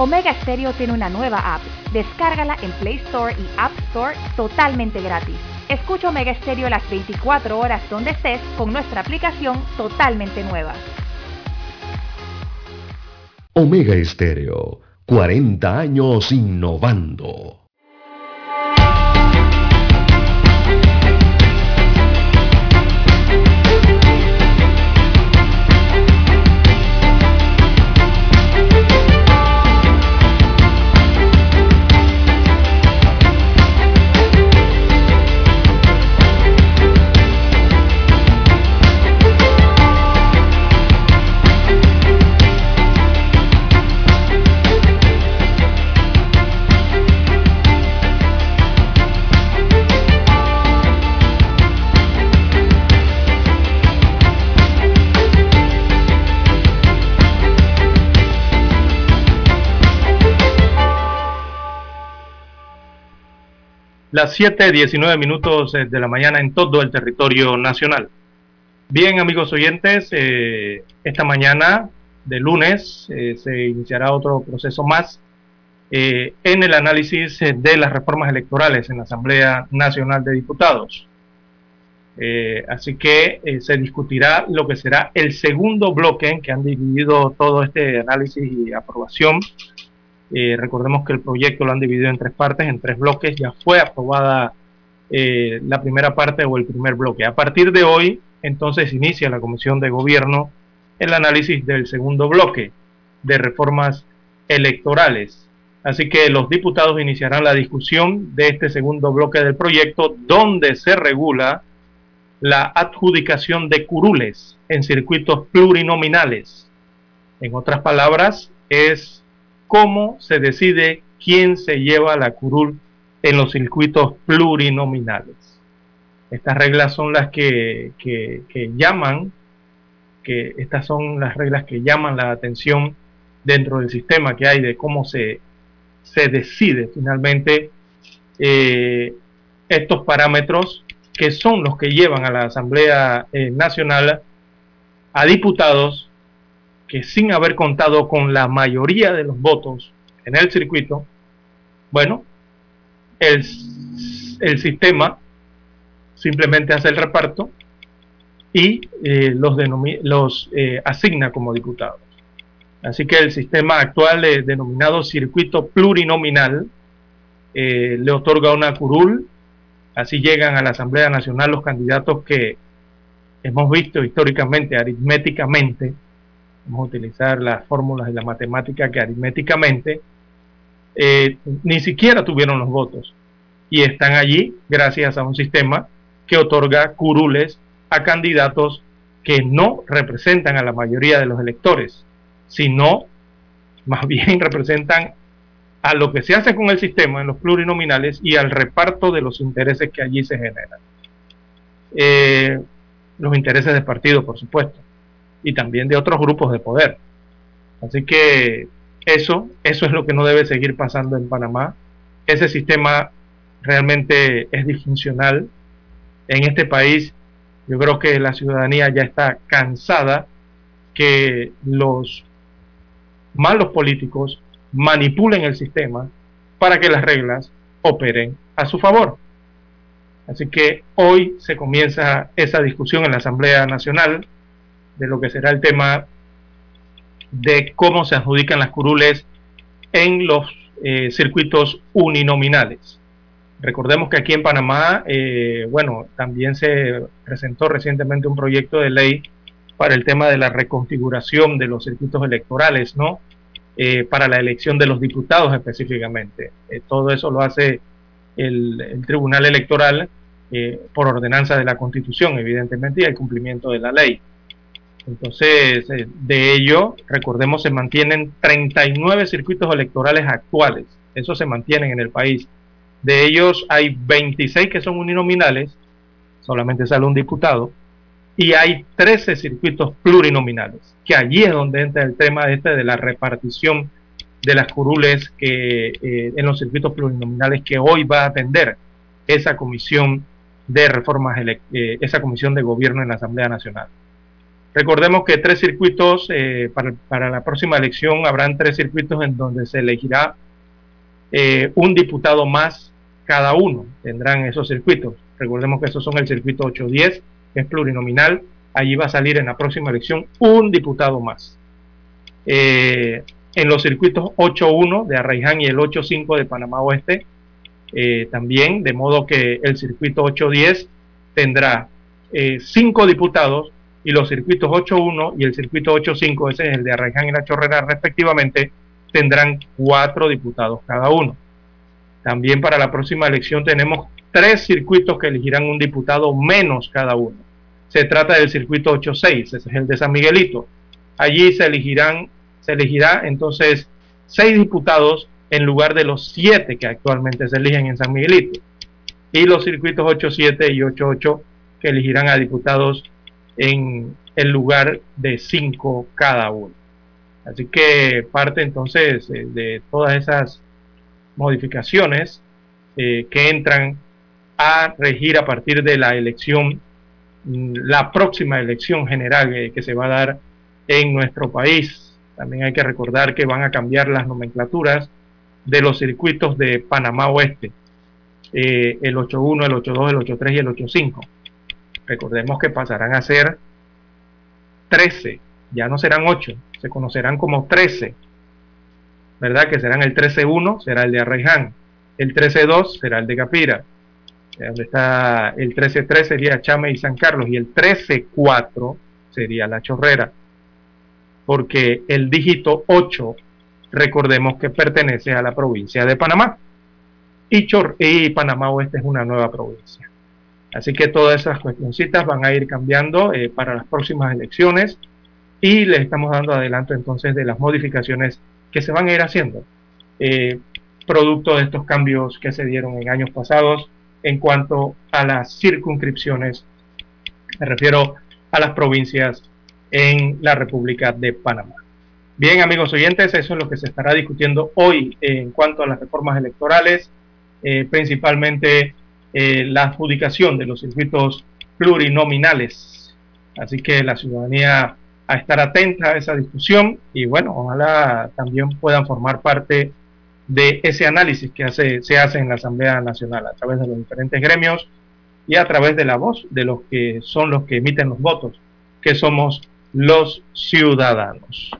Omega Stereo tiene una nueva app. Descárgala en Play Store y App Store totalmente gratis. Escucha Omega Stereo las 24 horas donde estés con nuestra aplicación totalmente nueva. Omega Estéreo, 40 años innovando. Las 7:19 minutos eh, de la mañana en todo el territorio nacional. Bien, amigos oyentes, eh, esta mañana de lunes eh, se iniciará otro proceso más en el análisis de las reformas electorales en la Asamblea Nacional de Diputados. Así que se discutirá lo que será el segundo bloque en que han dividido todo este análisis y aprobación eh, recordemos que el proyecto lo han dividido en tres partes, en tres bloques. Ya fue aprobada eh, la primera parte o el primer bloque. A partir de hoy, entonces, inicia la Comisión de Gobierno el análisis del segundo bloque de reformas electorales. Así que los diputados iniciarán la discusión de este segundo bloque del proyecto donde se regula la adjudicación de curules en circuitos plurinominales. En otras palabras, es cómo se decide quién se lleva la curul en los circuitos plurinominales. Estas reglas son las que, llaman, que estas son las reglas que llaman la atención dentro del sistema que hay de cómo se, se decide finalmente eh, estos parámetros que son los que llevan a la Asamblea eh, Nacional a diputados que sin haber contado con la mayoría de los votos en el circuito, bueno, el, el sistema simplemente hace el reparto y eh, los, los eh, asigna como diputados. Así que el sistema actual eh, denominado circuito plurinominal eh, le otorga una curul, así llegan a la Asamblea Nacional los candidatos que hemos visto históricamente, aritméticamente, vamos a utilizar las fórmulas de la matemática que aritméticamente eh, ni siquiera tuvieron los votos y están allí gracias a un sistema que otorga curules a candidatos que no representan a la mayoría de los electores, sino más bien representan a lo que se hace con el sistema en los plurinominales y al reparto de los intereses que allí se generan. Eh, los intereses del partido, por supuesto y también de otros grupos de poder. Así que Eso, eso es lo que no debe seguir pasando en Panamá. Ese sistema realmente es disfuncional. En este país, yo creo que la ciudadanía ya está cansada que los malos políticos manipulen el sistema para que las reglas operen a su favor. Así que hoy se comienza esa discusión en la Asamblea Nacional de lo que será el tema de cómo se adjudican las curules en los eh, circuitos uninominales. Recordemos que aquí en Panamá, eh, bueno, también se presentó recientemente un proyecto de ley para el tema de la reconfiguración de los circuitos electorales, ¿no? Eh, para la elección de los diputados específicamente. todo eso lo hace el, el Tribunal Electoral por ordenanza de la Constitución, evidentemente, y el cumplimiento de la ley. Entonces, eh, de ello, recordemos, se mantienen 39 circuitos electorales actuales. Esos se mantienen en el país. De ellos hay 26 que son uninominales, solamente sale un diputado, y hay 13 circuitos plurinominales, que allí es donde entra el tema este de la repartición de las curules que, eh, en los circuitos plurinominales que hoy va a atender esa comisión de reformas, eh, esa comisión de gobierno en la Asamblea Nacional. Recordemos que tres circuitos, eh, para, la próxima elección habrán tres circuitos en donde se elegirá eh, un diputado más cada uno, tendrán esos circuitos. Recordemos que esos son el circuito 810, que es plurinominal, allí va a salir en la próxima elección un diputado más. Eh, en los circuitos 8.1 de Arraiján y el 8.5 de Panamá Oeste, también, de modo que el circuito 810 tendrá cinco diputados y los circuitos 8.1 y el circuito 8.5, ese es el de Arraiján y La Chorrera respectivamente, tendrán cuatro diputados cada uno. También para la próxima elección tenemos tres circuitos que elegirán un diputado menos cada uno. Se trata del circuito 8.6, ese es el de San Miguelito. Allí se elegirán, se elegirá entonces seis diputados en lugar de los siete que actualmente se eligen en San Miguelito. Y los circuitos 8.7 y 8.8 que elegirán a diputados en el lugar de cinco cada uno. Así que parte entonces eh, de todas esas modificaciones eh, que entran a regir a partir de la elección, mm, la próxima elección general eh, que se va a dar en nuestro país. También hay que recordar que van a cambiar las nomenclaturas de los circuitos de Panamá Oeste, el 8.1, el 8.2, el 8.3 y el 8.5 recordemos que pasarán a ser 13, ya no serán 8, se conocerán como 13, ¿verdad? Que serán el 13-1, será el de Arraiján, el 13-2 será el de Capira, donde está el 13-3 sería Chame y San Carlos, y el 13-4 sería La Chorrera, porque el dígito 8, recordemos que pertenece a la provincia de Panamá, y, Chor y Panamá Oeste es una nueva provincia. Así que todas esas cuestioncitas van a ir cambiando eh, para las próximas elecciones y les estamos dando adelanto entonces de las modificaciones que se van a ir haciendo, eh, producto de estos cambios que se dieron en años pasados en cuanto a las circunscripciones, me refiero a las provincias en la República de Panamá. Bien, amigos oyentes, eso es lo que se estará discutiendo hoy en cuanto a las reformas electorales, eh, principalmente eh, la adjudicación de los circuitos plurinominales. Así que la ciudadanía a estar atenta a esa discusión y bueno, ojalá también puedan formar parte de ese análisis que hace, se hace en la Asamblea Nacional a través de los diferentes gremios y a través de la voz de los que son los que emiten los votos, que somos los ciudadanos.